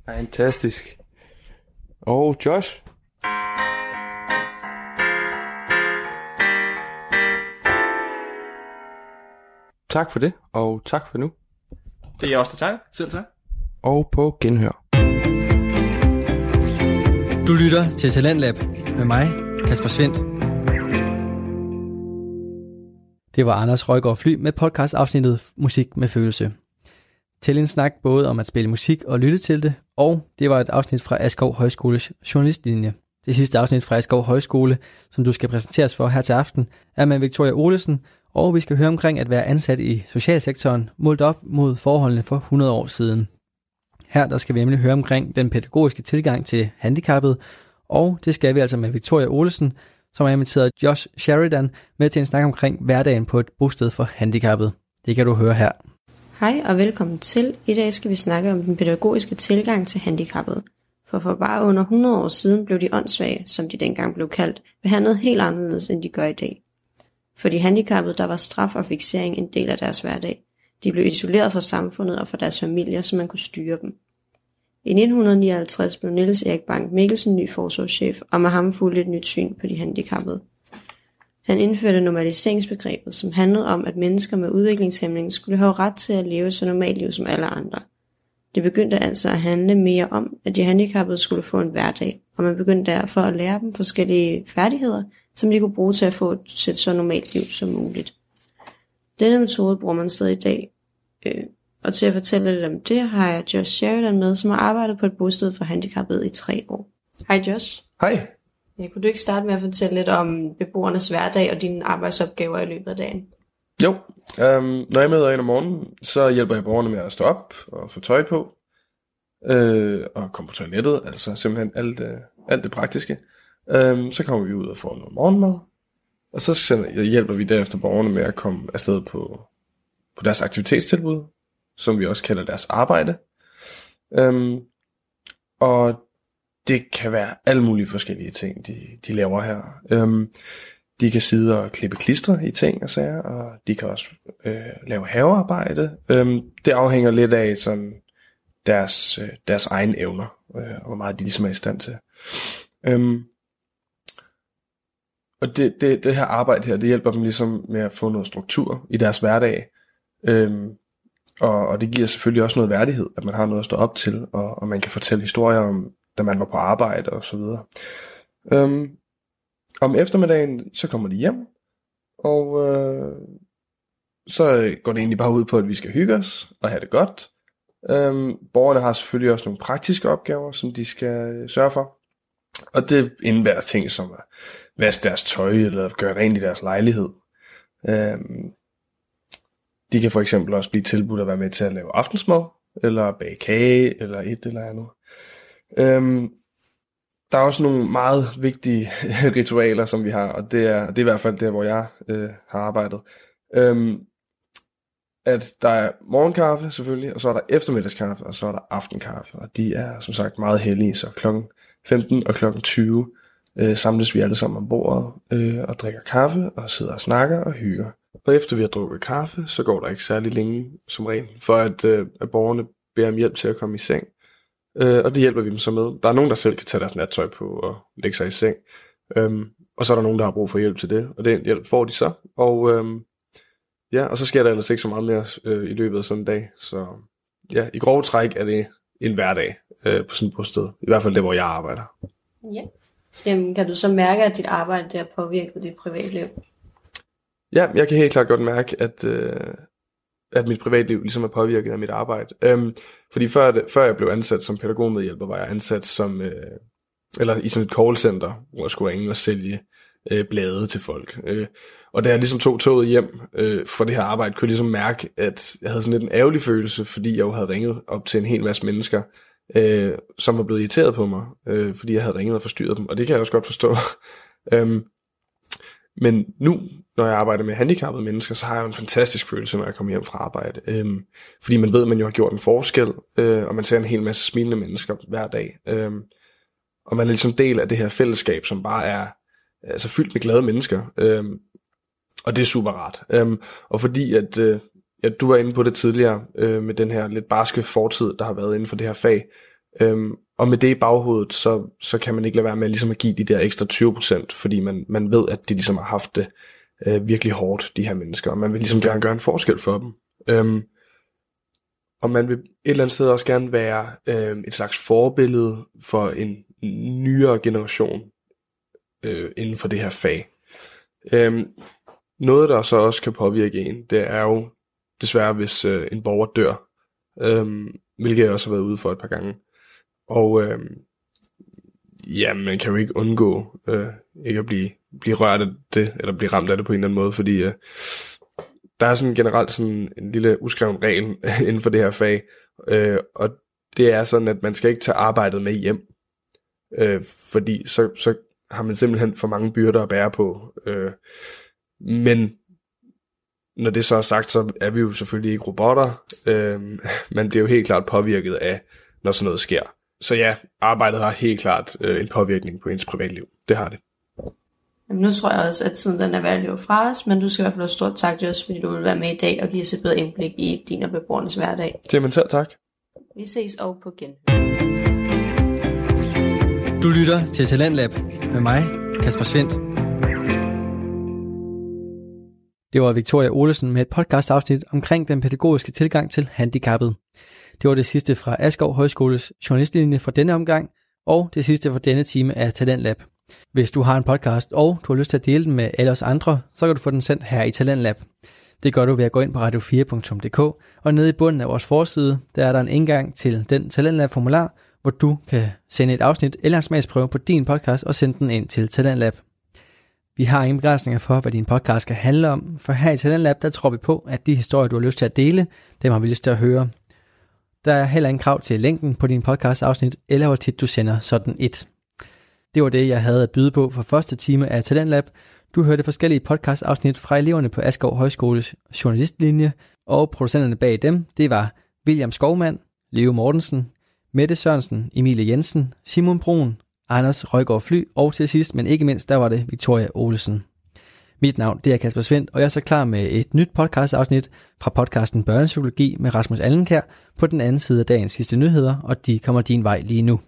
Fantastisk. Og Josh? Tak for det, og tak for nu. Det er også det tak. Selv tak. Og på genhør. Du lytter til Talentlab med mig, Kasper Svendt. Det var Anders Røgaard Fly med podcast-afsnittet Musik med følelse. Til en snak både om at spille musik og lytte til det, og det var et afsnit fra Askov Højskoles journalistlinje. Det sidste afsnit fra Askov Højskole, som du skal præsenteres for her til aften, er med Victoria Olesen, og vi skal høre omkring at være ansat i socialsektoren, målt op mod forholdene for 100 år siden. Her der skal vi nemlig høre omkring den pædagogiske tilgang til handicappet, og det skal vi altså med Victoria Olesen, som har inviteret Josh Sheridan med til en snak omkring hverdagen på et bosted for handicappet. Det kan du høre her. Hej og velkommen til. I dag skal vi snakke om den pædagogiske tilgang til handicappede. For for bare under 100 år siden blev de åndssvage, som de dengang blev kaldt, behandlet helt anderledes end de gør i dag. For de handicappede der var straf og fixering en del af deres hverdag. De blev isoleret fra samfundet og fra deres familier, så man kunne styre dem. I 1959 blev Niels Erik Bank Mikkelsen ny forsorgschef, og med ham fulgte et nyt syn på de handicappede. Han indførte normaliseringsbegrebet, som handlede om, at mennesker med udviklingshæmning skulle have ret til at leve så normalt liv som alle andre. Det begyndte altså at handle mere om, at de handicappede skulle få en hverdag, og man begyndte derfor at lære dem forskellige færdigheder, som de kunne bruge til at få et så normalt liv som muligt. Denne metode bruger man stadig i dag, øh, og til at fortælle lidt om det har jeg Josh Sheridan med, som har arbejdet på et bosted for handicappede i tre år. Hej Josh. Hej. Ja, kunne du ikke starte med at fortælle lidt om beboernes hverdag og dine arbejdsopgaver i løbet af dagen? Jo, øhm, når jeg møder ind om morgenen, så hjælper jeg borgerne med at stå op og få tøj på, øh, og komme på toilettet, altså simpelthen alt, øh, alt det praktiske. Øhm, så kommer vi ud og får noget morgenmad, og så sender, hjælper vi derefter borgerne med at komme afsted på, på deres aktivitetstilbud, som vi også kalder deres arbejde. Øhm, og det kan være alle mulige forskellige ting, de, de laver her. Øhm, de kan sidde og klippe klister i ting og sager, og de kan også øh, lave havearbejde. Øhm, det afhænger lidt af sådan, deres, øh, deres egne evner, øh, og hvor meget de ligesom er i stand til. Øhm, og det, det, det her arbejde her, det hjælper dem ligesom med at få noget struktur i deres hverdag. Øhm, og, og det giver selvfølgelig også noget værdighed, at man har noget at stå op til, og, og man kan fortælle historier om, da man var på arbejde og så videre. Øhm, om eftermiddagen, så kommer de hjem, og øh, så går det egentlig bare ud på, at vi skal hygge os og have det godt. Øhm, borgerne har selvfølgelig også nogle praktiske opgaver, som de skal sørge for. Og det indebærer ting som at vaske deres tøj eller gøre rent i deres lejlighed. Øhm, de kan for eksempel også blive tilbudt at være med til at lave aftensmad, eller bage kage, eller et eller andet. Øhm, der er også nogle meget vigtige ritualer, som vi har, og det er, det er i hvert fald der, hvor jeg øh, har arbejdet. Øhm, at der er morgenkaffe selvfølgelig, og så er der eftermiddagskaffe, og så er der aftenkaffe, og de er som sagt meget heldige, så klokken 15 og klokken 20 øh, samles vi alle sammen om bordet øh, og drikker kaffe og sidder og snakker og hygger. Og efter vi har drukket kaffe, så går der ikke særlig længe som regel, for at, øh, at borgerne beder om hjælp til at komme i seng. Øh, og det hjælper vi dem så med. Der er nogen, der selv kan tage deres nattøj på og lægge sig i seng. Øhm, og så er der nogen, der har brug for hjælp til det, og den hjælp får de så. Og øhm, ja, og så sker der ellers ikke så meget mere øh, i løbet af sådan en dag. Så ja, i grove træk er det en hverdag øh, på sådan et bosted. I hvert fald det, hvor jeg arbejder. Ja. Jamen, kan du så mærke, at dit arbejde der har påvirket dit privatliv? Ja, jeg kan helt klart godt mærke, at, øh, at mit privatliv ligesom er påvirket af mit arbejde. Øhm, fordi før, det, før jeg blev ansat som pædagogmedhjælper, var jeg ansat som, øh, eller i sådan et callcenter, hvor jeg skulle ringe og sælge øh, blade til folk. Øh, og da jeg ligesom tog toget hjem øh, fra det her arbejde, kunne jeg ligesom mærke, at jeg havde sådan lidt en ærgerlig følelse, fordi jeg jo havde ringet op til en hel masse mennesker, øh, som var blevet irriteret på mig, øh, fordi jeg havde ringet og forstyrret dem, og det kan jeg også godt forstå. øhm, men nu, når jeg arbejder med handicappede mennesker, så har jeg en fantastisk følelse, når jeg kommer hjem fra arbejde. Øhm, fordi man ved, at man jo har gjort en forskel, øh, og man ser en hel masse smilende mennesker hver dag. Øhm, og man er ligesom del af det her fællesskab, som bare er altså fyldt med glade mennesker. Øhm, og det er super rart. Øhm, og fordi at, øh, ja, du var inde på det tidligere, øh, med den her lidt barske fortid, der har været inden for det her fag, øhm, og med det i baghovedet, så, så kan man ikke lade være med ligesom at give de der ekstra 20%, fordi man, man ved, at de ligesom har haft det øh, virkelig hårdt, de her mennesker, og man vil ligesom gerne gøre en forskel for dem. Øhm, og man vil et eller andet sted også gerne være øh, et slags forbillede for en nyere generation øh, inden for det her fag. Øhm, noget, der så også kan påvirke en, det er jo desværre, hvis øh, en borger dør, øhm, hvilket jeg også har været ude for et par gange. Og øh, ja, man kan jo ikke undgå øh, ikke at blive, blive rørt af det, eller blive ramt af det på en eller anden måde, fordi øh, der er sådan generelt sådan en lille uskreven regel inden for det her fag, øh, og det er sådan, at man skal ikke tage arbejdet med hjem, øh, fordi så, så har man simpelthen for mange byrder at bære på. Øh, men når det så er sagt, så er vi jo selvfølgelig ikke robotter. Øh, man bliver jo helt klart påvirket af, når sådan noget sker. Så ja, arbejdet har helt klart øh, en påvirkning på ens privatliv. Det har det. Jamen, nu tror jeg også, at tiden den er værd at løbe fra os, men du skal i hvert fald have stort tak til os, fordi du vil være med i dag og give os et bedre indblik i din og beboernes hverdag. Jamen selv tak. Vi ses og på gen. Du lytter til Talentlab med mig, Kasper Svendt. Det var Victoria Olesen med et podcast afsnit omkring den pædagogiske tilgang til handicappet. Det var det sidste fra Askov Højskoles journalistlinje for denne omgang, og det sidste for denne time af Talentlab. Hvis du har en podcast, og du har lyst til at dele den med alle os andre, så kan du få den sendt her i Talentlab. Det gør du ved at gå ind på radio4.dk, og nede i bunden af vores forside, der er der en indgang til den Talentlab-formular, hvor du kan sende et afsnit eller en smagsprøve på din podcast og sende den ind til Talentlab. Vi har ingen begrænsninger for, hvad din podcast skal handle om, for her i Talentlab, der tror vi på, at de historier, du har lyst til at dele, dem har vi lyst til at høre. Der er heller ingen krav til længden på din podcast afsnit, eller hvor tit du sender sådan et. Det var det, jeg havde at byde på for første time af Talentlab. Du hørte forskellige podcast afsnit fra eleverne på Askov Højskoles journalistlinje, og producenterne bag dem, det var William Skovmand, Leo Mortensen, Mette Sørensen, Emilie Jensen, Simon Brun, Anders Røgaard Fly, og til sidst, men ikke mindst, der var det Victoria Olsen. Mit navn det er Kasper Svendt, og jeg er så klar med et nyt podcast-afsnit fra podcasten Børnepsykologi med Rasmus Allenkær på den anden side af dagens sidste nyheder, og de kommer din vej lige nu.